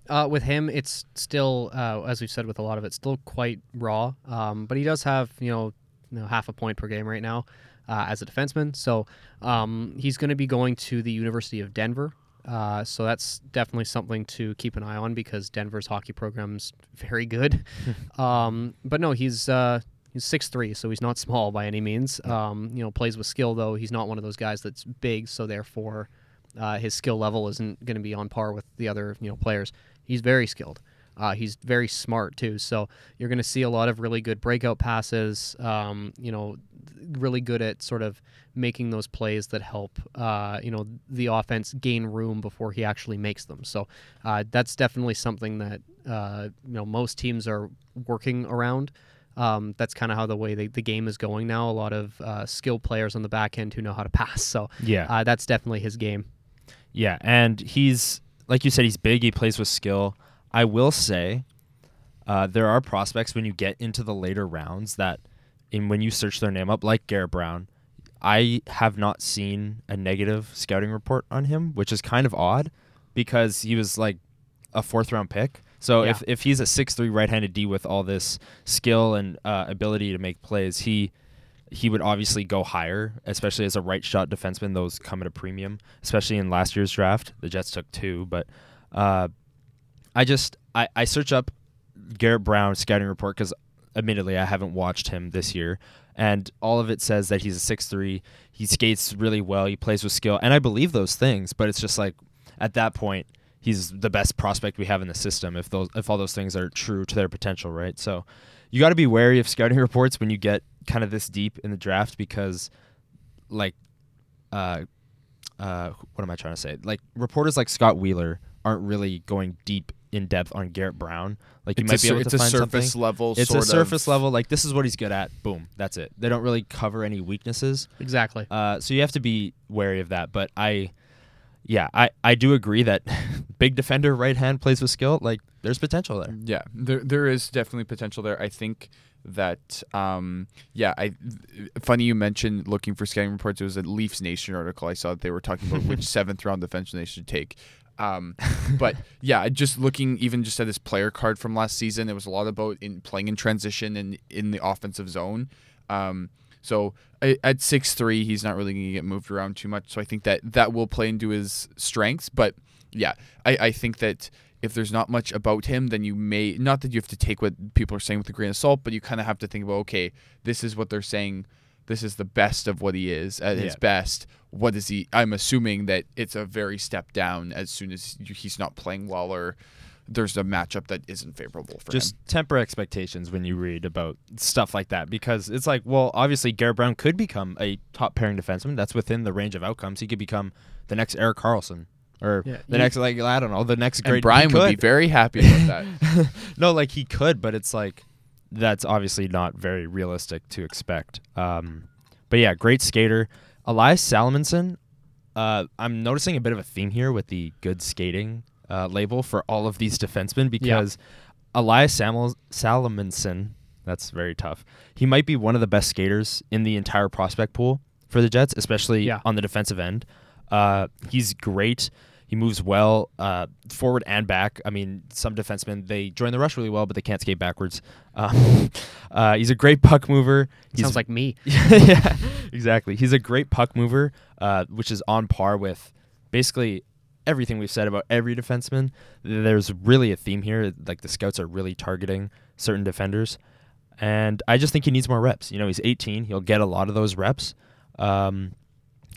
Uh, with him, it's still, uh, as we've said with a lot of it, still quite raw. Um, but he does have, you know, you know, half a point per game right now uh, as a defenseman. So um, he's going to be going to the University of Denver. Uh, so that's definitely something to keep an eye on because Denver's hockey program's very good. *laughs* um, but no, he's uh, he's six three, so he's not *laughs* small by any means. Um, you know, plays with skill though. He's not one of those guys that's big, so therefore uh, his skill level isn't going to be on par with the other you know players. He's very skilled. Uh, he's very smart too. So you're going to see a lot of really good breakout passes. Um, you know, really good at sort of making those plays that help uh, you know the offense gain room before he actually makes them. So uh, that's definitely something that uh, you know most teams are working around. Um, that's kind of how the way they, the game is going now. A lot of uh, skilled players on the back end who know how to pass. So Yeah. uh, that's definitely his game. Yeah, and he's like you said, he's big. He plays with skill. I will say, uh, there are prospects when you get into the later rounds that, in when you search their name up, like Garrett Brown, I have not seen a negative scouting report on him, which is kind of odd because he was like a fourth round pick. So Yeah. if if he's a six three right handed D with all this skill and uh, ability to make plays, he he would obviously go higher, especially as a right shot defenseman. Those come at a premium, especially in last year's draft. The Jets took two, but uh, I just I, I search up Garrett Brown scouting report because admittedly I haven't watched him this year, and all of it says that he's a six three. He skates really well. He plays with skill, and I believe those things. But it's just like at that point. He's the best prospect we have in the system. If those, if all those things are true to their potential, right? So, you got to be wary of scouting *laughs* reports when you get kind of this deep in the draft because like uh uh what am I trying to say? Like reporters like Scott Wheeler aren't really going deep in depth on Garrett Brown. Like you It's might a, be sur- able it's to a find surface something. level. It's a surface level. Like this is what he's good at. Boom, that's it. They don't really cover any weaknesses. Exactly. Uh, so you have to be wary of that. But I, yeah, I I do agree that *laughs* big defender, right hand plays with skill. Like there's potential there. Yeah, there there is definitely potential there. I think that um yeah, I funny you mentioned looking for scouting reports. It was a Leafs Nation article I saw that they were talking about which *laughs* seventh round defenseman they should take. Um, *laughs* but yeah, just looking even just at his player card from last season, it was a lot about in playing in transition and in the offensive zone. Um, so at six three, he's not really going to get moved around too much. So I think that that will play into his strengths. But yeah, I, I think that if there's not much about him, then you may not that you have to take what people are saying with a grain of salt, but you kind of have to think about okay, this is what they're saying. This is the best of what he is at his Yeah. best. What is he? I'm assuming that it's a very step down as soon as he's not playing well or there's a matchup that isn't favorable for just him. temper expectations when you read about stuff like that because it's like, well, obviously Garrett Brown could become a top pairing defenseman. That's within the range of outcomes. He could become the next Erik Karlsson or Yeah, the next like I don't know, the next great And Brian would be very happy about that. *laughs* *laughs* no, like he could, but it's like that's obviously not very realistic to expect. Um, but yeah, great skater. Elias Salomonsson. Uh, I'm noticing a bit of a theme here with the good skating uh, label for all of these defensemen because Elias Samuel- Salomonsson. That's very tough. He might be one of the best skaters in the entire prospect pool for the Jets, especially Yeah. on the defensive end. Uh, he's great. He moves well, uh, forward and back. I mean, some defensemen they join the rush really well, but they can't skate backwards. Um, *laughs* uh, he's a great puck mover. He's, Sounds like me. *laughs* yeah, exactly. He's a great puck mover, uh, which is on par with basically everything we've said about every defenseman. There's really a theme here. Like the scouts are really targeting certain defenders, and I just think he needs more reps. You know, he's 18. He'll get a lot of those reps, um,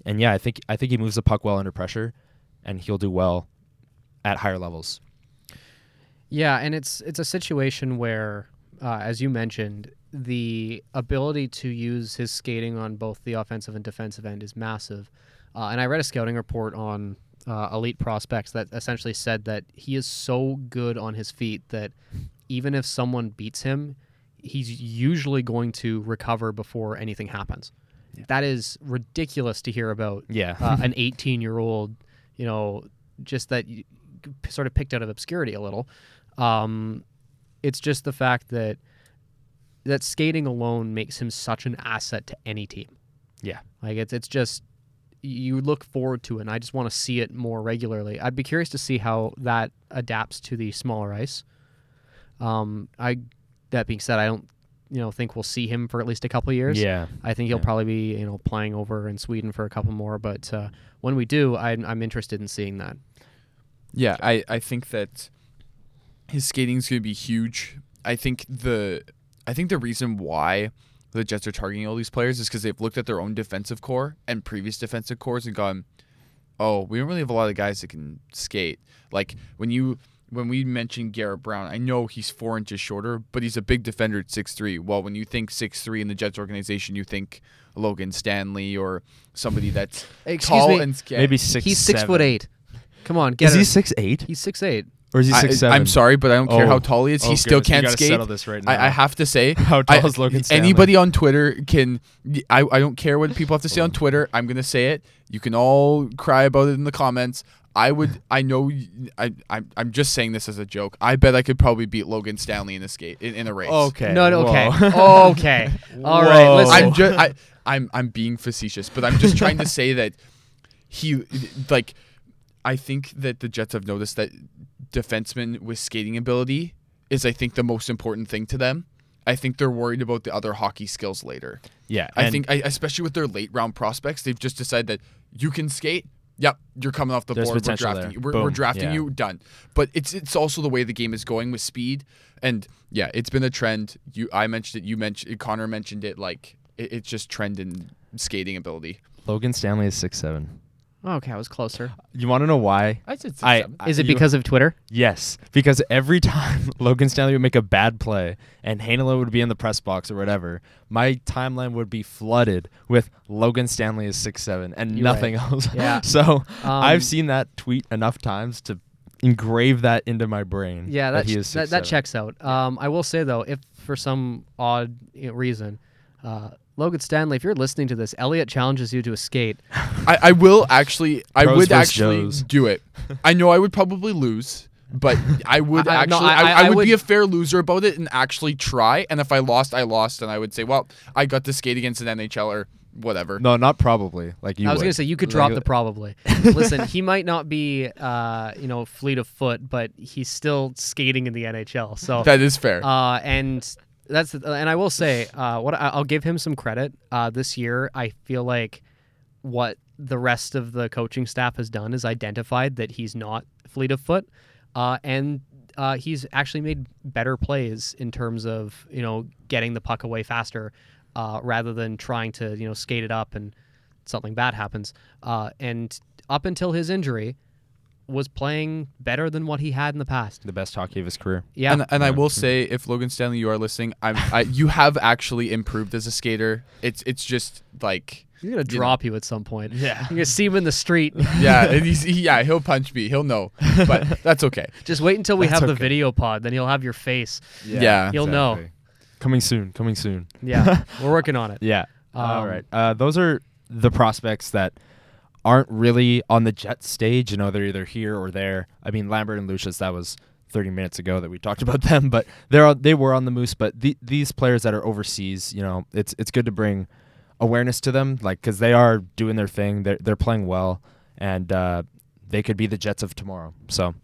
and yeah, I think I think he moves the puck well under pressure, and he'll do well at higher levels. Yeah, and it's it's a situation where, uh, as you mentioned, the ability to use his skating on both the offensive and defensive end is massive. Uh, and I read a scouting report on uh, elite prospects that essentially said that he is so good on his feet that even if someone beats him, he's usually going to recover before anything happens. That is ridiculous to hear about Yeah, uh, an *laughs* 18 year old, you know, just that you, sort of picked out of obscurity a little. Um, it's just the fact that that skating alone makes him such an asset to any team. Yeah. Like it's it's just you look forward to it and I just want to see it more regularly. I'd be curious to see how that adapts to the smaller ice. Um I that being said, I don't you know think we'll see him for at least a couple of years. Yeah. I think he'll Yeah. probably be you know playing over in Sweden for a couple more, but uh, when we do, I'm, I'm interested in seeing that. Yeah, I, I think that his skating is going to be huge. I think the I think the reason why the Jets are targeting all these players is because they've looked at their own defensive core and previous defensive cores and gone, oh, we don't really have a lot of guys that can skate. Like when you when we mentioned Garrett Brown, I know he's four inches shorter, but he's a big defender at six three. Well, when you think six three in the Jets organization, you think Logan Stanley or somebody that's Excuse tall me, and skinny. Maybe six. he's six seven. foot eight. Come on, get Is it. he six eight He's six eight. Or is he I, six seven? I'm sorry, but I don't care Oh. how tall he is. Oh, he still goodness, we can't gotta skate. Settle this right now. I, I have to say, *laughs* How tall I- is Logan Stanley? anybody on Twitter can. I, I don't care what people have to say on Twitter. I'm gonna say it. You can all cry about it in the comments. I would. I know. y- I. I'm. I'm just saying this as a joke. I bet I could probably beat Logan Stanley in a skate in, in a race. Okay. No, no, okay, whoa. *laughs* okay. All right, Whoa. listen. I'm just. I. I'm. I'm being facetious, but I'm just trying to say that he like. I think that the Jets have noticed that defensemen with skating ability is, I think, the most important thing to them. I think they're worried about the other hockey skills later. yeah. I think, I, especially with their late round prospects, they've just decided that you can skate. Yep, you're coming off the There's board. We're drafting you. We're, we're drafting Yeah. you. Done. But it's it's also the way the game is going with speed, and yeah, it's been a trend. You, I mentioned it. You mentioned Connor mentioned it. Like it, it's just trend in skating ability. Logan Stanley is six seven. Okay, I was closer. You want to know why? I said I- Is it you- because of Twitter? Yes, because every *laughs* time Logan Stanley would make a bad play and Heinola would be in the press box or whatever, my timeline would be flooded with Logan Stanley is six seven and You're nothing right. else. Yeah. *laughs* so Um, I've seen that tweet enough times to engrave that into my brain. Yeah, that he ch- is that, that 6'7". checks out. Um, I will say though, if for some odd you know, reason, uh, Logan Stanley, if you're listening to this, Elliot challenges you to a skate. I, I will actually. I Pros would versus actually Joes. do it. *laughs* I know I would probably lose, but *laughs* I would I- no, actually. I- I, I- I I would, would- be a fair loser about it and actually try. And if I lost, I lost, and I would say, well, I got to skate against an NHL or whatever. No, not probably. Like you. I was would. gonna say you could Like, drop the probably. *laughs* Listen, he might not be, uh, you know, fleet of foot, but he's still skating in the NHL. So That is fair. Uh, and that's and I will say, uh, what I'll give him some credit. Uh, this year, I feel like what the rest of the coaching staff has done is identified that he's not fleet of foot, uh, and uh, he's actually made better plays in terms of you know getting the puck away faster, uh, rather than trying to you know skate it up and something bad happens. Uh, and up until his injury, was playing better than what he had in the past. the best hockey of his career. Yeah, And, and I will say, if Logan Stanley, you are listening, I'm, I, you have actually improved as a skater. It's it's just like, He's gonna you drop you at some point. Yeah. You're gonna see him in the street. *laughs* yeah, and he's, he, yeah, he'll punch me. He'll know, but *laughs* that's okay. Just wait until we That's have the video pod, then he'll have your face. Yeah. He'll know. Coming soon. Coming soon. Yeah, *laughs* we're working on it. Yeah. All Um, right. Uh, those are the prospects that aren't really on the jet stage. You know, they're either here or there. I mean, Lambert and Lucius, that was 30 minutes ago that we talked *laughs* about them, but they're they were on the Moose. But the, these players that are overseas, you know, it's it's good to bring awareness to them, like because they are doing their thing. They're they're playing well, and uh, they could be the Jets of tomorrow. So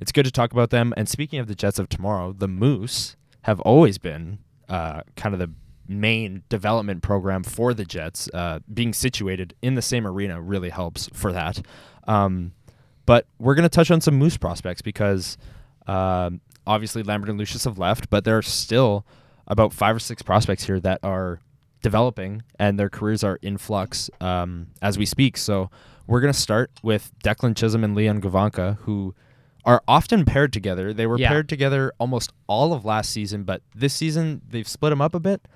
it's good to talk about them. And speaking of the Jets of tomorrow, the Moose have always been uh, kind of the main development program for the Jets. Uh, being situated in the same arena really helps for that. Um, but we're going to touch on some Moose prospects because um, obviously Lambert and Lucius have left, but there are still about five or six prospects here that are developing and their careers are in flux um, as we speak. So we're going to start with Declan Chisholm and Leon Gawanke, who are often paired together. They were Yeah. paired together almost all of last season, but this season they've split them up a bit.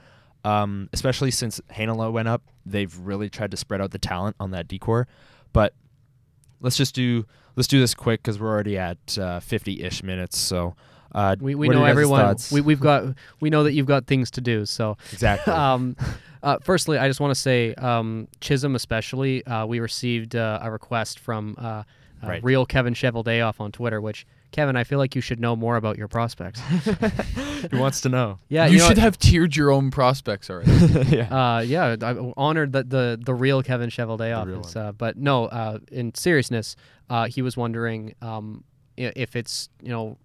Um, especially since Heinola went up, they've really tried to spread out the talent on that decor. But let's just do let's do this quick because we're already at uh, fifty-ish minutes. So uh, We, we know everyone. thoughts? We, we've got we know that you've got things to do. So, exactly. *laughs* um, uh, firstly, I just want to say um, Chisholm, especially, uh, we received uh, a request from uh, uh, uh, Right. real Kevin Cheveldayoff on Twitter. Which Kevin, I feel like you should know more about your prospects. *laughs* *laughs* He wants to know. yeah, you, know should what? have tiered your own prospects already. *laughs* yeah. Uh, yeah, I'm honored that the the real Kevin The real Cheveldayoff is. Uh, but no, uh, in seriousness, uh, he was wondering um, if it's you know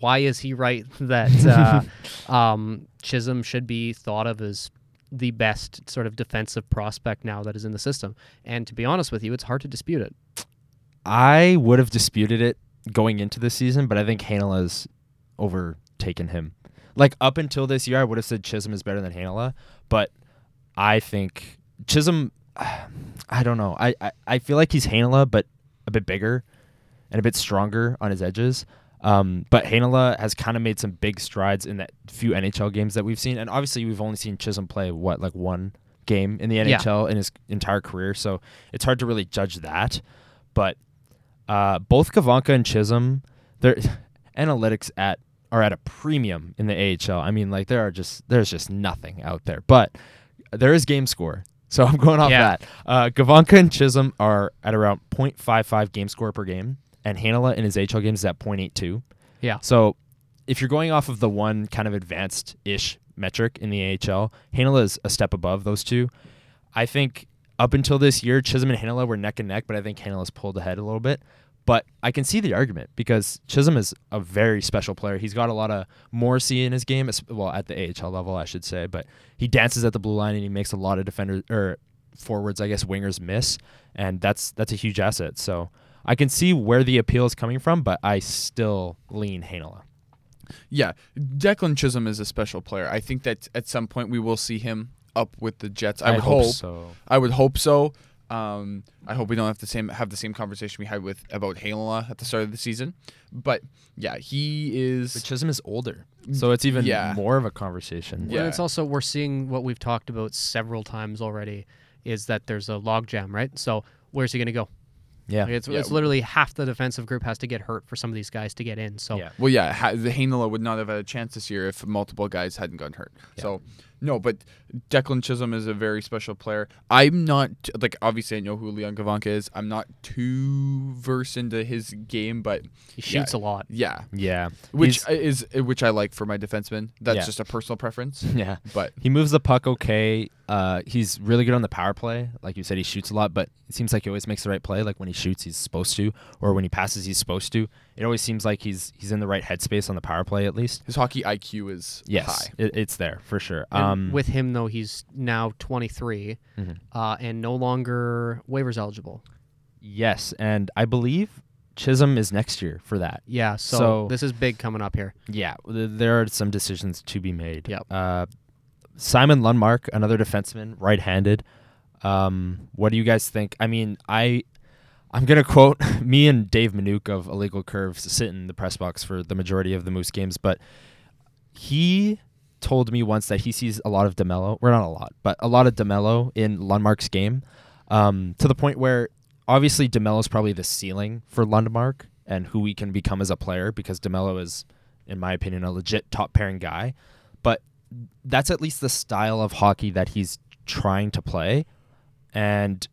why is he right that uh, um, Chisholm should be thought of as the best sort of defensive prospect now that is in the system. And to be honest with you, it's hard to dispute it. I would have disputed it going into the season, but I think Heinola's overtaken him. Like up until this year, I would have said Chisholm is better than Heinola, but I think Chisholm. *sighs* I don't know. I, I, I feel like he's Heinola, but a bit bigger and a bit stronger on his edges. Um, but Heinola has kind of made some big strides in that few NHL games that we've seen, and obviously we've only seen Chisholm play what like one game in the Yeah. NHL in his entire career, so it's hard to really judge that. But uh, both Gawanke and Chisholm, their *laughs* analytics at are at a premium in the AHL. I mean, like there are just there's just nothing out there, but there is game score. *laughs* So I'm going off Yeah. that. Uh, Gawanke and Chisholm are at around 0.55 game score per game, and Heinola in his AHL games is at 0.82. Yeah. So if you're going off of the one kind of advanced ish metric in the AHL, Heinola is a step above those two. I think up until this year, Chisholm and Heinola were neck and neck, but I think Heinola's pulled ahead a little bit. But I can see the argument because Chisholm is a very special player. He's got a lot of Morrissey in his game, well, at the AHL level, I should say. But he dances at the blue line and he makes a lot of defenders or forwards, I guess, wingers miss, and that's that's a huge asset. So I can see where the appeal is coming from, but I still lean Heinola. Yeah, Declan Chisholm is a special player. I think that at some point we will see him up with the Jets. I, would hope. so. I would hope so. Um, I hope we don't have the same have the same conversation we had with about Heinola at the start of the season. But yeah, he But is. Chisholm is older, so it's even Yeah. more of a conversation. Yeah. And it's also we're seeing what we've talked about several times already is that there's a logjam, right? So where's he going to go? yeah, Like, it's, Yeah. it's literally half the defensive group has to get hurt for some of these guys to get in. So yeah. Well, yeah, ha- the Heinola would not have had a chance this year if multiple guys hadn't gotten hurt. Yeah. So no, but Declan Chisholm is a very special player. I'm not like obviously I know who Leon Gawanke is. I'm not too versed into his game, but he shoots a lot. yeah, yeah, which He's- is which I like for my defenseman. That's Yeah. just a personal preference. *laughs* yeah. But He moves the puck okay. Uh, he's really good on the power play. Like you said, he shoots a lot, but it seems like he always makes the right play. Like when he shoots, he's supposed to, or when he passes, he's supposed to. It always seems like he's he's in the right headspace on the power play at least. his hockey IQ is Yes, high. it, it's there for sure. Um, with him though, he's now 23 mhm. uh, and no longer waivers eligible. yes, and I believe Chisholm is next year for that. Yeah, so, So- this is big coming up here. Yeah, th- there are some decisions to be made. Yep. Uh, Simon Lundmark, another defenseman, right-handed. Um, what do you guys think? I mean, I, I'm gonna quote *laughs* me and Dave Manuk of Illegal Curves sit in the press box for the majority of the Moose games, but he told me once that he sees a lot of Demelo. Well, not a lot, but a lot of Demelo in Lundmark's game, um, to the point where obviously Demelo is probably the ceiling for Lundmark and who he can become as a player because Demelo is, in my opinion, a legit top pairing guy. But that's at least the style of hockey that he's trying to play, and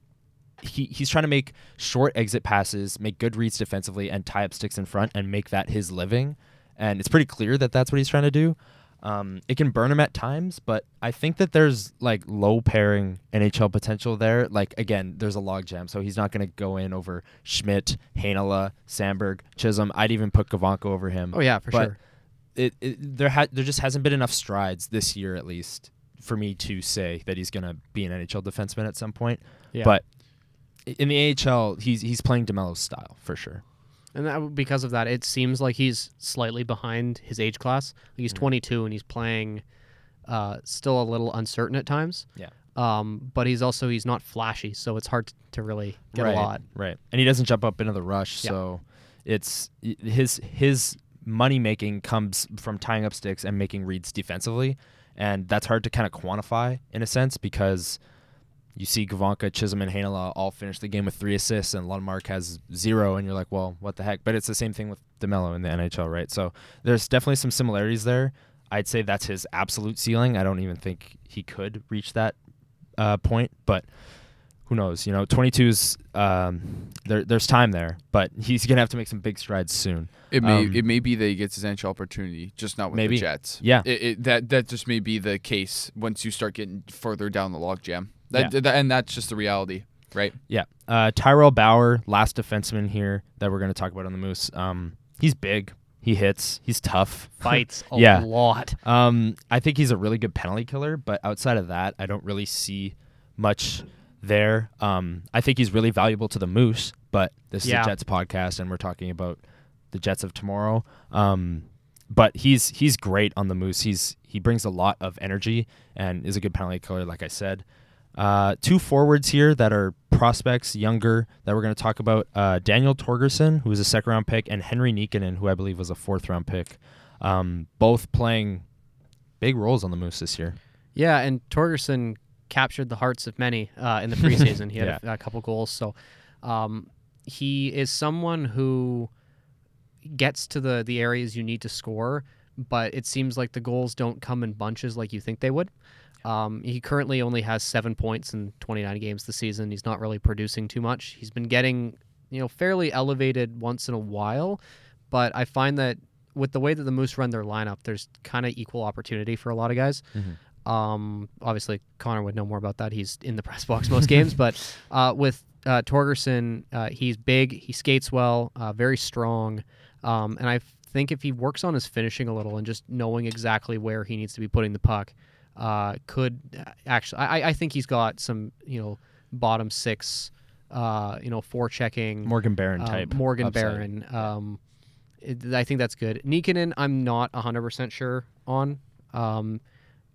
he he's trying to make short exit passes, make good reads defensively, and tie up sticks in front, and make that his living. And it's pretty clear that that's what he's trying to do. Um, it can burn him at times, but I think that there's like low pairing NHL potential there. Like again, there's a logjam, so he's not going to go in over Schmidt, Heinola, Samberg, Chisholm. I'd even put Gawanke over him. Oh yeah, for But sure. It, it there ha- there just hasn't been enough strides this year, at least, for me to say that he's going to be an NHL defenseman at some point. Yeah. But in the AHL, he's he's playing Demelo's style for sure. And that, because of that, it seems like he's slightly behind his age class. He's Mhm. 22 and he's playing uh, still a little uncertain at times. Yeah. Um, but he's also he's not flashy, so it's hard to really get right, a lot. Right. And he doesn't jump up into the rush, Yeah. so it's his his money making comes from tying up sticks and making reads defensively, and that's hard to kind of quantify in a sense because you see Gawanke, Chisholm, and Heinola all finish the game with three assists, and Lundmark has zero, and you're like, well, what the heck? But it's the same thing with Demelo in the NHL, right? So there's definitely some similarities there. I'd say that's his absolute ceiling. I don't even think he could reach that uh, point, but who knows? You know, 22's um, there. There's time there, but he's gonna have to make some big strides soon. It may Um, it may be that he gets his NHL opportunity, just not with Maybe. the Jets. Yeah. It, it, that that just may be the case once you start getting further down the logjam. That, Yeah. that and that's just the reality, right? Yeah. Uh, Tyrel Bauer, last defenseman here that we're gonna talk about on the Moose. Um, he's big. He hits. He's tough. *laughs* Fights a Yeah. lot. Um, I think he's a really good penalty killer, but outside of that, I don't really see much there. Um, I think he's really valuable to the Moose, but this is Yeah. a Jets podcast, and we're talking about the Jets of tomorrow. Um, but he's he's great on the Moose. He's he brings a lot of energy and is a good penalty killer, like I said. Uh, two forwards here that are prospects, younger, that we're going to talk about. Uh, Daniel Torgersson, who was a second round pick, and Henri Nikkanen, who I believe was a fourth round pick. Um, both playing big roles on the Moose this year. Yeah, and Torgersson captured the hearts of many uh, in the preseason. he had a, *laughs* a couple goals, so um, he is someone who gets to the the areas you need to score, but it seems like the goals don't come in bunches like you think they would. Um, he currently only has seven points in 29 games this season. He's not really producing too much. He's been getting, you know, fairly elevated once in a while, but I find that with the way that the Moose run their lineup, there's kind of equal opportunity for a lot of guys. Um, obviously, Connor would know more about that. He's in the *laughs* press box most games, but *laughs* uh, with uh, Torgersson, uh, he's big, he skates well, uh, very strong, um, and I think if he works on his finishing a little and just knowing exactly where he needs to be putting the puck, uh, could actually. I, I think he's got some, you know, bottom six, uh, you know, forechecking. Morgan Barron Uh, type. Morgan upside. Barron. Um, it, I think that's good. Nikkanen, I'm not 100% sure on, um,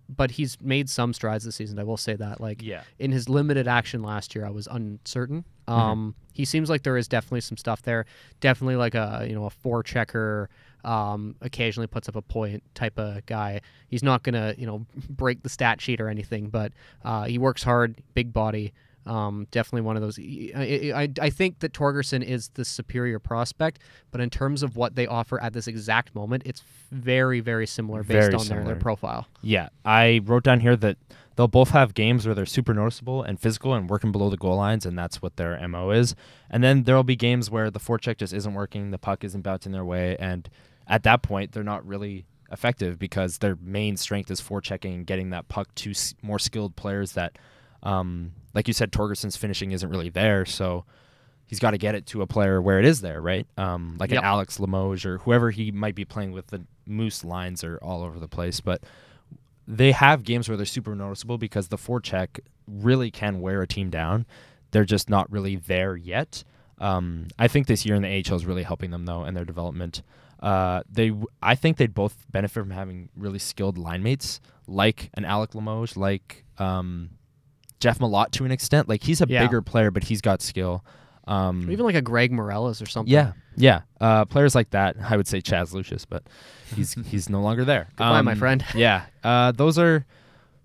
but he's made some strides this season. I will say that. Like Yeah. in his limited action last year, I was uncertain. Um, He seems like there is definitely some stuff there. Definitely like a you know a four checker. Um, occasionally puts up a point type of guy. He's not gonna you know *laughs* break the stat sheet or anything, but uh, he works hard, big body. Um, definitely one of those. I, I, I think that Torgersson is the superior prospect, but in terms of what they offer at this exact moment, it's very, very similar based Very on their, their profile. Yeah, I wrote down here that they'll both have games where they're super noticeable and physical and working below the goal lines, and that's what their mo is. And then there'll be games where the forecheck just isn't working, the puck isn't bouncing their way, and at that point they're not really effective because their main strength is forechecking and getting that puck to more skilled players that, um, like you said, Torgersson's finishing isn't really there, so. He's got to get it to a player where it is there, right? Um, like Yep. an Alex Limoges or whoever he might be playing with. The Moose lines are all over the place, but they have games where they're super noticeable because the forecheck really can wear a team down. They're just not really there yet. Um, I think this year in the AHL is really helping them though and their development. Uh, they, I think they'd both benefit from having really skilled line mates like an Alex Limoges, like um, Jeff Malott to an extent. Like he's a Yeah. bigger player, but he's got skill. Um, Even like a Greg Meireles or something. yeah, yeah. Uh, players like that, I would say Chaz Lucius, but he's *laughs* he's no longer there. Goodbye, my Um, friend. *laughs* Yeah, uh, those are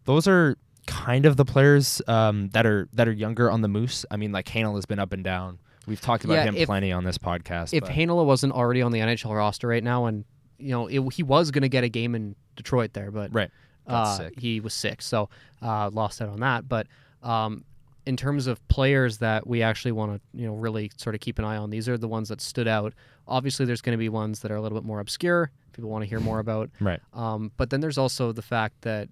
those are kind of the players um, that are that are younger on the Moose. I mean, like Heinola has been up and down. We've talked about Yeah, him if- plenty on this podcast. If Heinola wasn't already on the NHL roster right now, and you know it, he was going to get a game in Detroit there, but right, uh, he was sick, so uh, lost out on that. But um, in terms of players that we actually want to, you know, really sort of keep an eye on, these are the ones that stood out. Obviously, there's going to be ones that are a little bit more obscure. People want to hear more about. *laughs* right, Um, but then there's also the fact that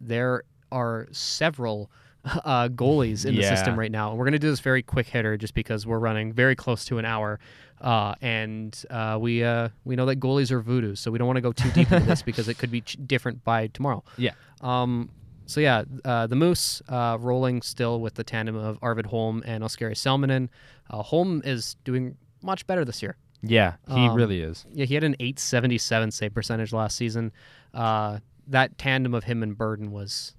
there are several *laughs* uh, goalies in the system right now. And we're going to do this very quick hitter just because we're running very close to an hour. Uh, and uh, we uh, we know that goalies are voodoo, so we don't want to go too deep into this *laughs* because it could be ch- different by tomorrow. Yeah. Um, so yeah, uh, the Moose uh, rolling still with the tandem of Arvid Holm and Oskari Salminen. Uh, Holm is doing much better this year. yeah, he Um, really is. Yeah, he had an 877 save percentage last season. Uh, that tandem of him and Berdin was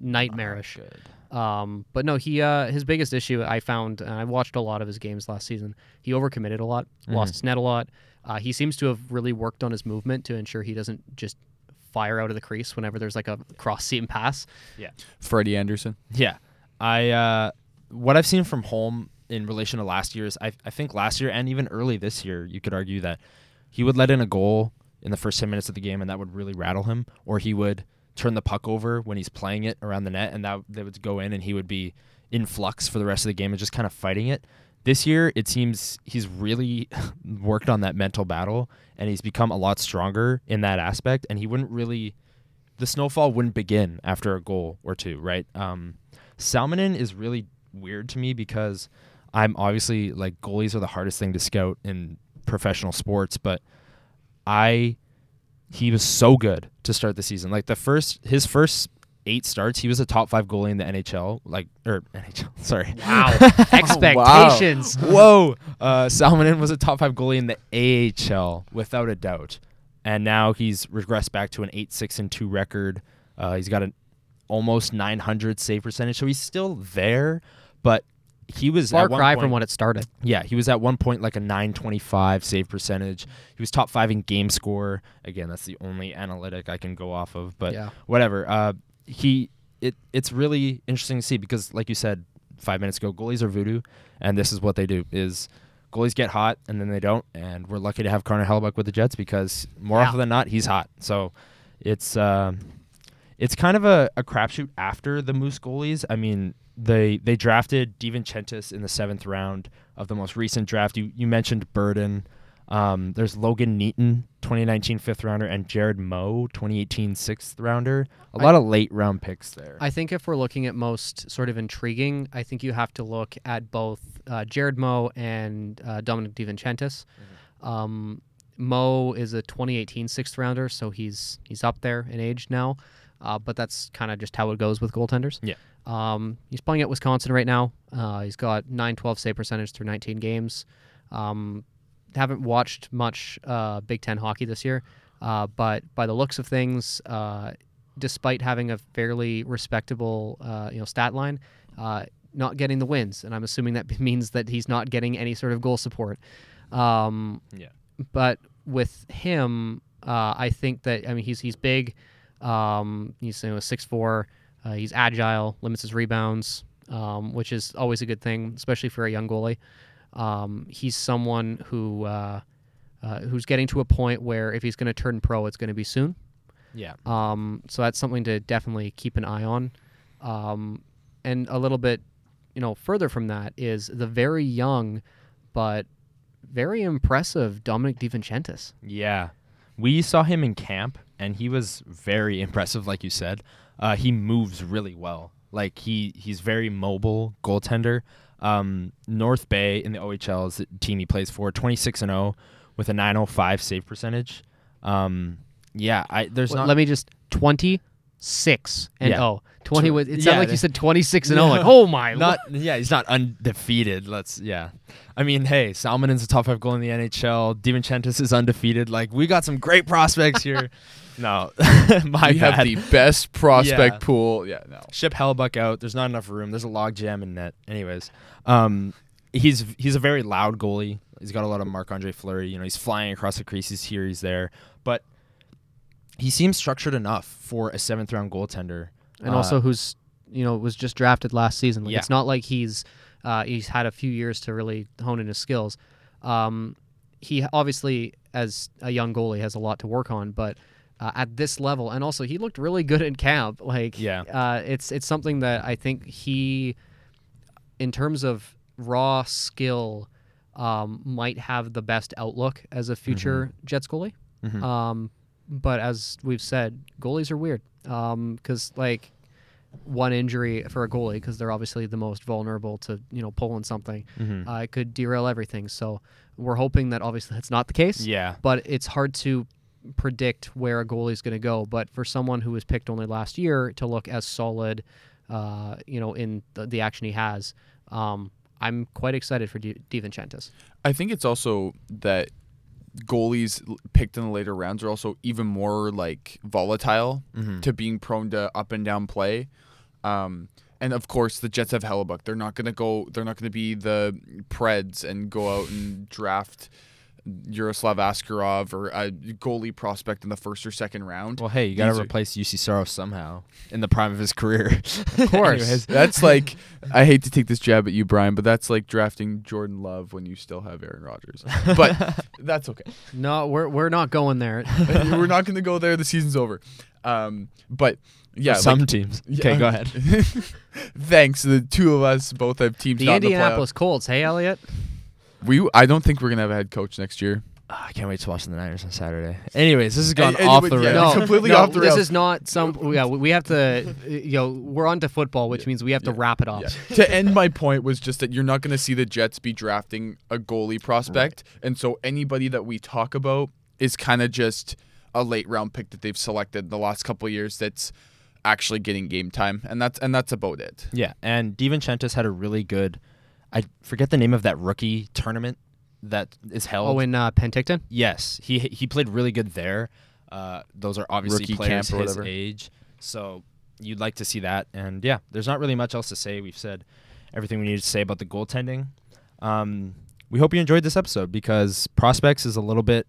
nightmarish. Good. Um, but no, he uh, his biggest issue I found, and I watched a lot of his games last season. He overcommitted a lot, lost his net a lot. Uh, he seems to have really worked on his movement to ensure he doesn't just fire out of the crease whenever there's like a cross seam pass. Yeah. Freddie Andersen. Yeah, I uh, what I've seen from Holm in relation to last year's, I I think last year and even early this year, you could argue that he would let in a goal in the first ten minutes of the game, and that would really rattle him, or he would turn the puck over when he's playing it around the net, and that that would go in, and he would be in flux for the rest of the game and just kind of fighting it. This year, it seems he's really *laughs* worked on that mental battle and he's become a lot stronger in that aspect. And he wouldn't really, the snowfall wouldn't begin after a goal or two, right? Um, Salminen is really weird to me because I'm obviously like goalies are the hardest thing to scout in professional sports, but I he was so good to start the season. Like the first his first eight starts, he was a top five goalie in the NHL. Like *laughs* or NHL, sorry. Wow. *laughs* Expectations. *laughs* Whoa. Uh, Salminen was a top five goalie in the AHL without a doubt, and now he's regressed back to an eight six and two record. Uh, he's got an almost 900 save percentage, so he's still there, but he was Far at one cry point, from when it started. yeah, he was at one point like a 925 save percentage. He was top five in game score. Again, that's the only analytic I can go off of, but yeah. whatever. Uh, he it it's really interesting to see because, like you said five minutes ago, goalies are voodoo, and this is what they do: is goalies get hot and then they don't, and we're lucky to have Connor Hellebuyck with the Jets because more Yeah. often than not, he's hot. So it's um it's kind of a, a crapshoot after the Moose goalies. I mean, they they drafted DiVincentiis in the seventh round of the most recent draft. You you mentioned Berdin. Um, there's Logan Neaton, 2019 fifth rounder, and Jared Moe, 2018 sixth rounder. A I- lot of late round picks there. I think if we're looking at most sort of intriguing, I think you have to look at both uh, Jared Moe and uh, Dominic DiVincentiis. Um, Moe is a 2018 sixth rounder, so he's he's up there in age now. Uh, but that's kind of just how it goes with goaltenders. Yeah. Um, he's playing at Wisconsin right now. Uh, he's got 9-12 save percentage through 19 games. Um, haven't watched much uh, Big Ten hockey this year, uh, but by the looks of things, uh, despite having a fairly respectable uh, you know stat line, uh, not getting the wins, and I'm assuming that *laughs* means that he's not getting any sort of goal support. Um, Yeah. But with him, uh, I think that I mean he's he's big. Um, he's you know six four. Uh, he's agile, limits his rebounds, um, which is always a good thing, especially for a young goalie. Um, he's someone who uh, uh, who's getting to a point where if he's going to turn pro, it's going to be soon. yeah. Um, so that's something to definitely keep an eye on. Um, and a little bit, you know, further from that is the very young, but very impressive Dominic DiVincentiis. Yeah. We saw him in camp and he was very *laughs* impressive like you said. Uh, he moves really well. Like he he's very mobile goaltender. Um, North Bay in the OHL is the team he plays for, 26 and 0 with a 905 save percentage. Um, yeah, I there's Well, not Let me just 26 and Yeah. 0. 20 Tw- was, it yeah, sounded like you said 26 and 0. Like, oh my. *laughs* not lo- yeah, he's not undefeated. Let's yeah. I mean, hey, Salminen's a top five goal in the NHL. DiVincentiis is undefeated. Like we got some great prospects here. *laughs* no, *laughs* my we bad. have the best prospect Yeah. pool. Yeah, no. Ship Hellebuyck out. There's not enough room. There's a log jam in net. Anyways, um, he's he's a very loud goalie. He's got a lot of Marc Andre Fleury. You know, he's flying across the crease. He's here. He's there. But he seems structured enough for a seventh round goaltender. and Uh, also who's, you know, was just drafted last season. Like, Yeah. It's not like he's uh, he's had a few years to really hone in his skills. Um, he obviously, as a young goalie, has a lot to work on, but uh, at this level, and also he looked really good in camp. Like, Yeah. uh, it's it's something that I think he, in terms of raw skill, um, might have the best outlook as a future Jets goalie. Mhm. Um, but as we've said, goalies are weird because like one injury for a goalie because they're obviously the most vulnerable to you know pulling something. Mhm. Uh, it could derail everything. So we're hoping that obviously that's not the case. yeah. But it's hard to predict where a goalie is going to go. But for someone who was picked only last year to look as solid, uh, you know, in the, the action he has, um, I'm quite excited for Di- DiVincentiis. I think it's also that goalies picked in the later rounds are also even more like volatile Mhm. to being prone to up and down play. Um, and of course, the Jets have Hellebuyck. They're not gonna go. They're not gonna be the Preds and go out and draft Yaroslav Askarov or a goalie prospect in the first or second round. Well, hey, you got to replace Juuse Saros somehow in the prime of his career. *laughs* Of course. That's *laughs* like I hate to take this jab at you, Brian, but that's like drafting Jordan Love when you still have Aaron Rodgers. But *laughs* that's okay. No, we're we're not going there. We're not going to go there. The season's over. Um, but yeah, for some like- teams. Yeah. Okay, go ahead. Thanks. The two of us both have teams. The not in the Indianapolis Colts. Hey, Elliot. Playoff. We. I don't think we're gonna have a head coach next year. Ah, I can't wait to watch the Niners on Saturday. Anyways, this has gone And- and off with- the yeah, rails. No, *laughs* completely no, off the rails. This is not some. Yeah, we have to. *laughs* You know, we're on to football, which means we have to wrap it up. Yeah. *laughs* to end my point was just that you're not going to see the Jets be drafting a goalie prospect, and so anybody that we talk about is kind of just a late round pick that they've selected the last couple of years. That's actually getting game time, and that's and that's about it. Yeah, and DiVincentiis had a really good. I forget the name of that rookie tournament that is held. Oh, in uh, Penticton. yes, he he played really good there. Uh, those are obviously Rookie players camp his whatever. age, so you'd like to see that. And yeah, there's not really much else to say. We've said everything we needed to say about the goaltending. Um, we hope you enjoyed this episode because prospects is a little bit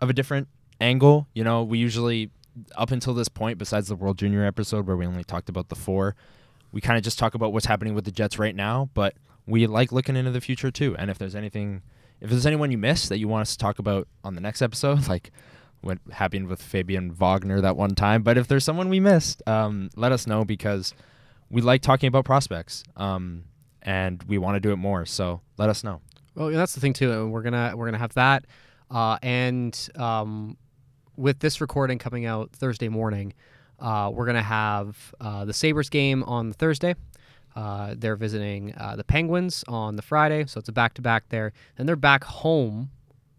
of a different angle. You know, we usually up until this point, besides the World Junior episode where we only talked about the four, we kind of just talk about what's happening with the Jets right now. But we like looking into the future too. And if there's anything, if there's anyone you missed that you want us to talk about on the next episode, *laughs* like what happened with Fabian Wagner that one time, but if there's someone we missed, um, let us know because we like talking about prospects. Um, and we want to do it more. So let us know. Well, that's the thing too. We're gonna we're gonna have that, uh, and um, with this recording coming out Thursday morning, uh, we're gonna have uh, the Sabres game on Thursday. Uh, they're visiting uh, the Penguins on the Friday, so it's a back to back there. Then they're back home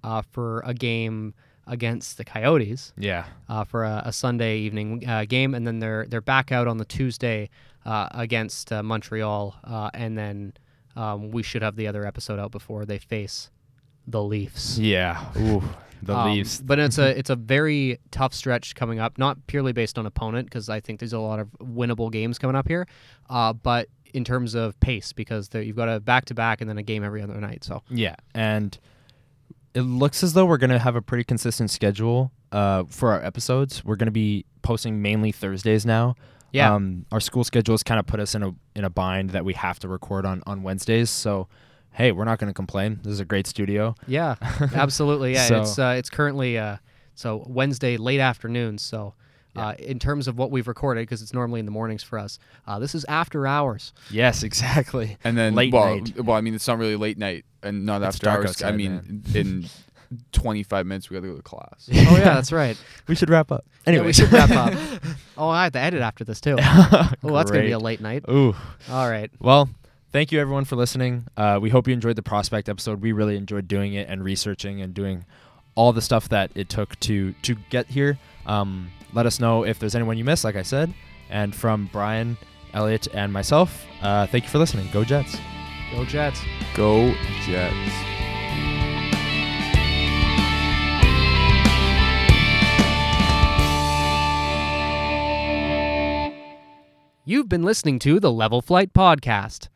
uh, for a game against the Coyotes Yeah. uh, for a, a Sunday evening uh, game, and then they're they're back out on the Tuesday uh, against uh, Montreal, uh, and then um, we should have the other episode out before they face the Leafs. Yeah. Ooh, the Um, Leafs. but it's a *laughs* it's a very tough stretch coming up. Not purely based on opponent, because I think there's a lot of winnable games coming up here, uh, but in terms of pace, because you've got a back to back and then a game every other night. So Yeah, and it looks as though we're gonna have a pretty consistent schedule uh, for our episodes. We're gonna be posting mainly Thursdays now. yeah, Um, our school schedules kind of put us in a in a bind that we have to record on on Wednesdays. So, hey, we're not gonna complain. This is a great studio. Yeah, *laughs* absolutely. Yeah, So- it's uh, it's currently uh, so Wednesday late afternoon. So uh, in terms of what we've recorded, because it's normally in the mornings for us, uh, this is after hours. Yes, *laughs* exactly. And then Late well, night. well, I mean, it's not really late night and not It's after dark hours. outside, I mean, in 25 minutes we got to go to class. *laughs* oh yeah, that's right. *laughs* We should wrap up. Yeah, Anyway, we should wrap up. Oh, I have to edit after this too. Oh, that's gonna be a late night. Ooh. All right. Well, thank you everyone for listening. Uh, we hope you enjoyed the prospect episode. We really enjoyed doing it and researching and doing all the stuff that it took to to get here. Um, let us know if there's anyone you missed, like I said. And from Brian, Elliot, and myself, uh, thank you for listening. Go Jets. Go Jets. Go Jets. You've been listening to the Level Flight Podcast.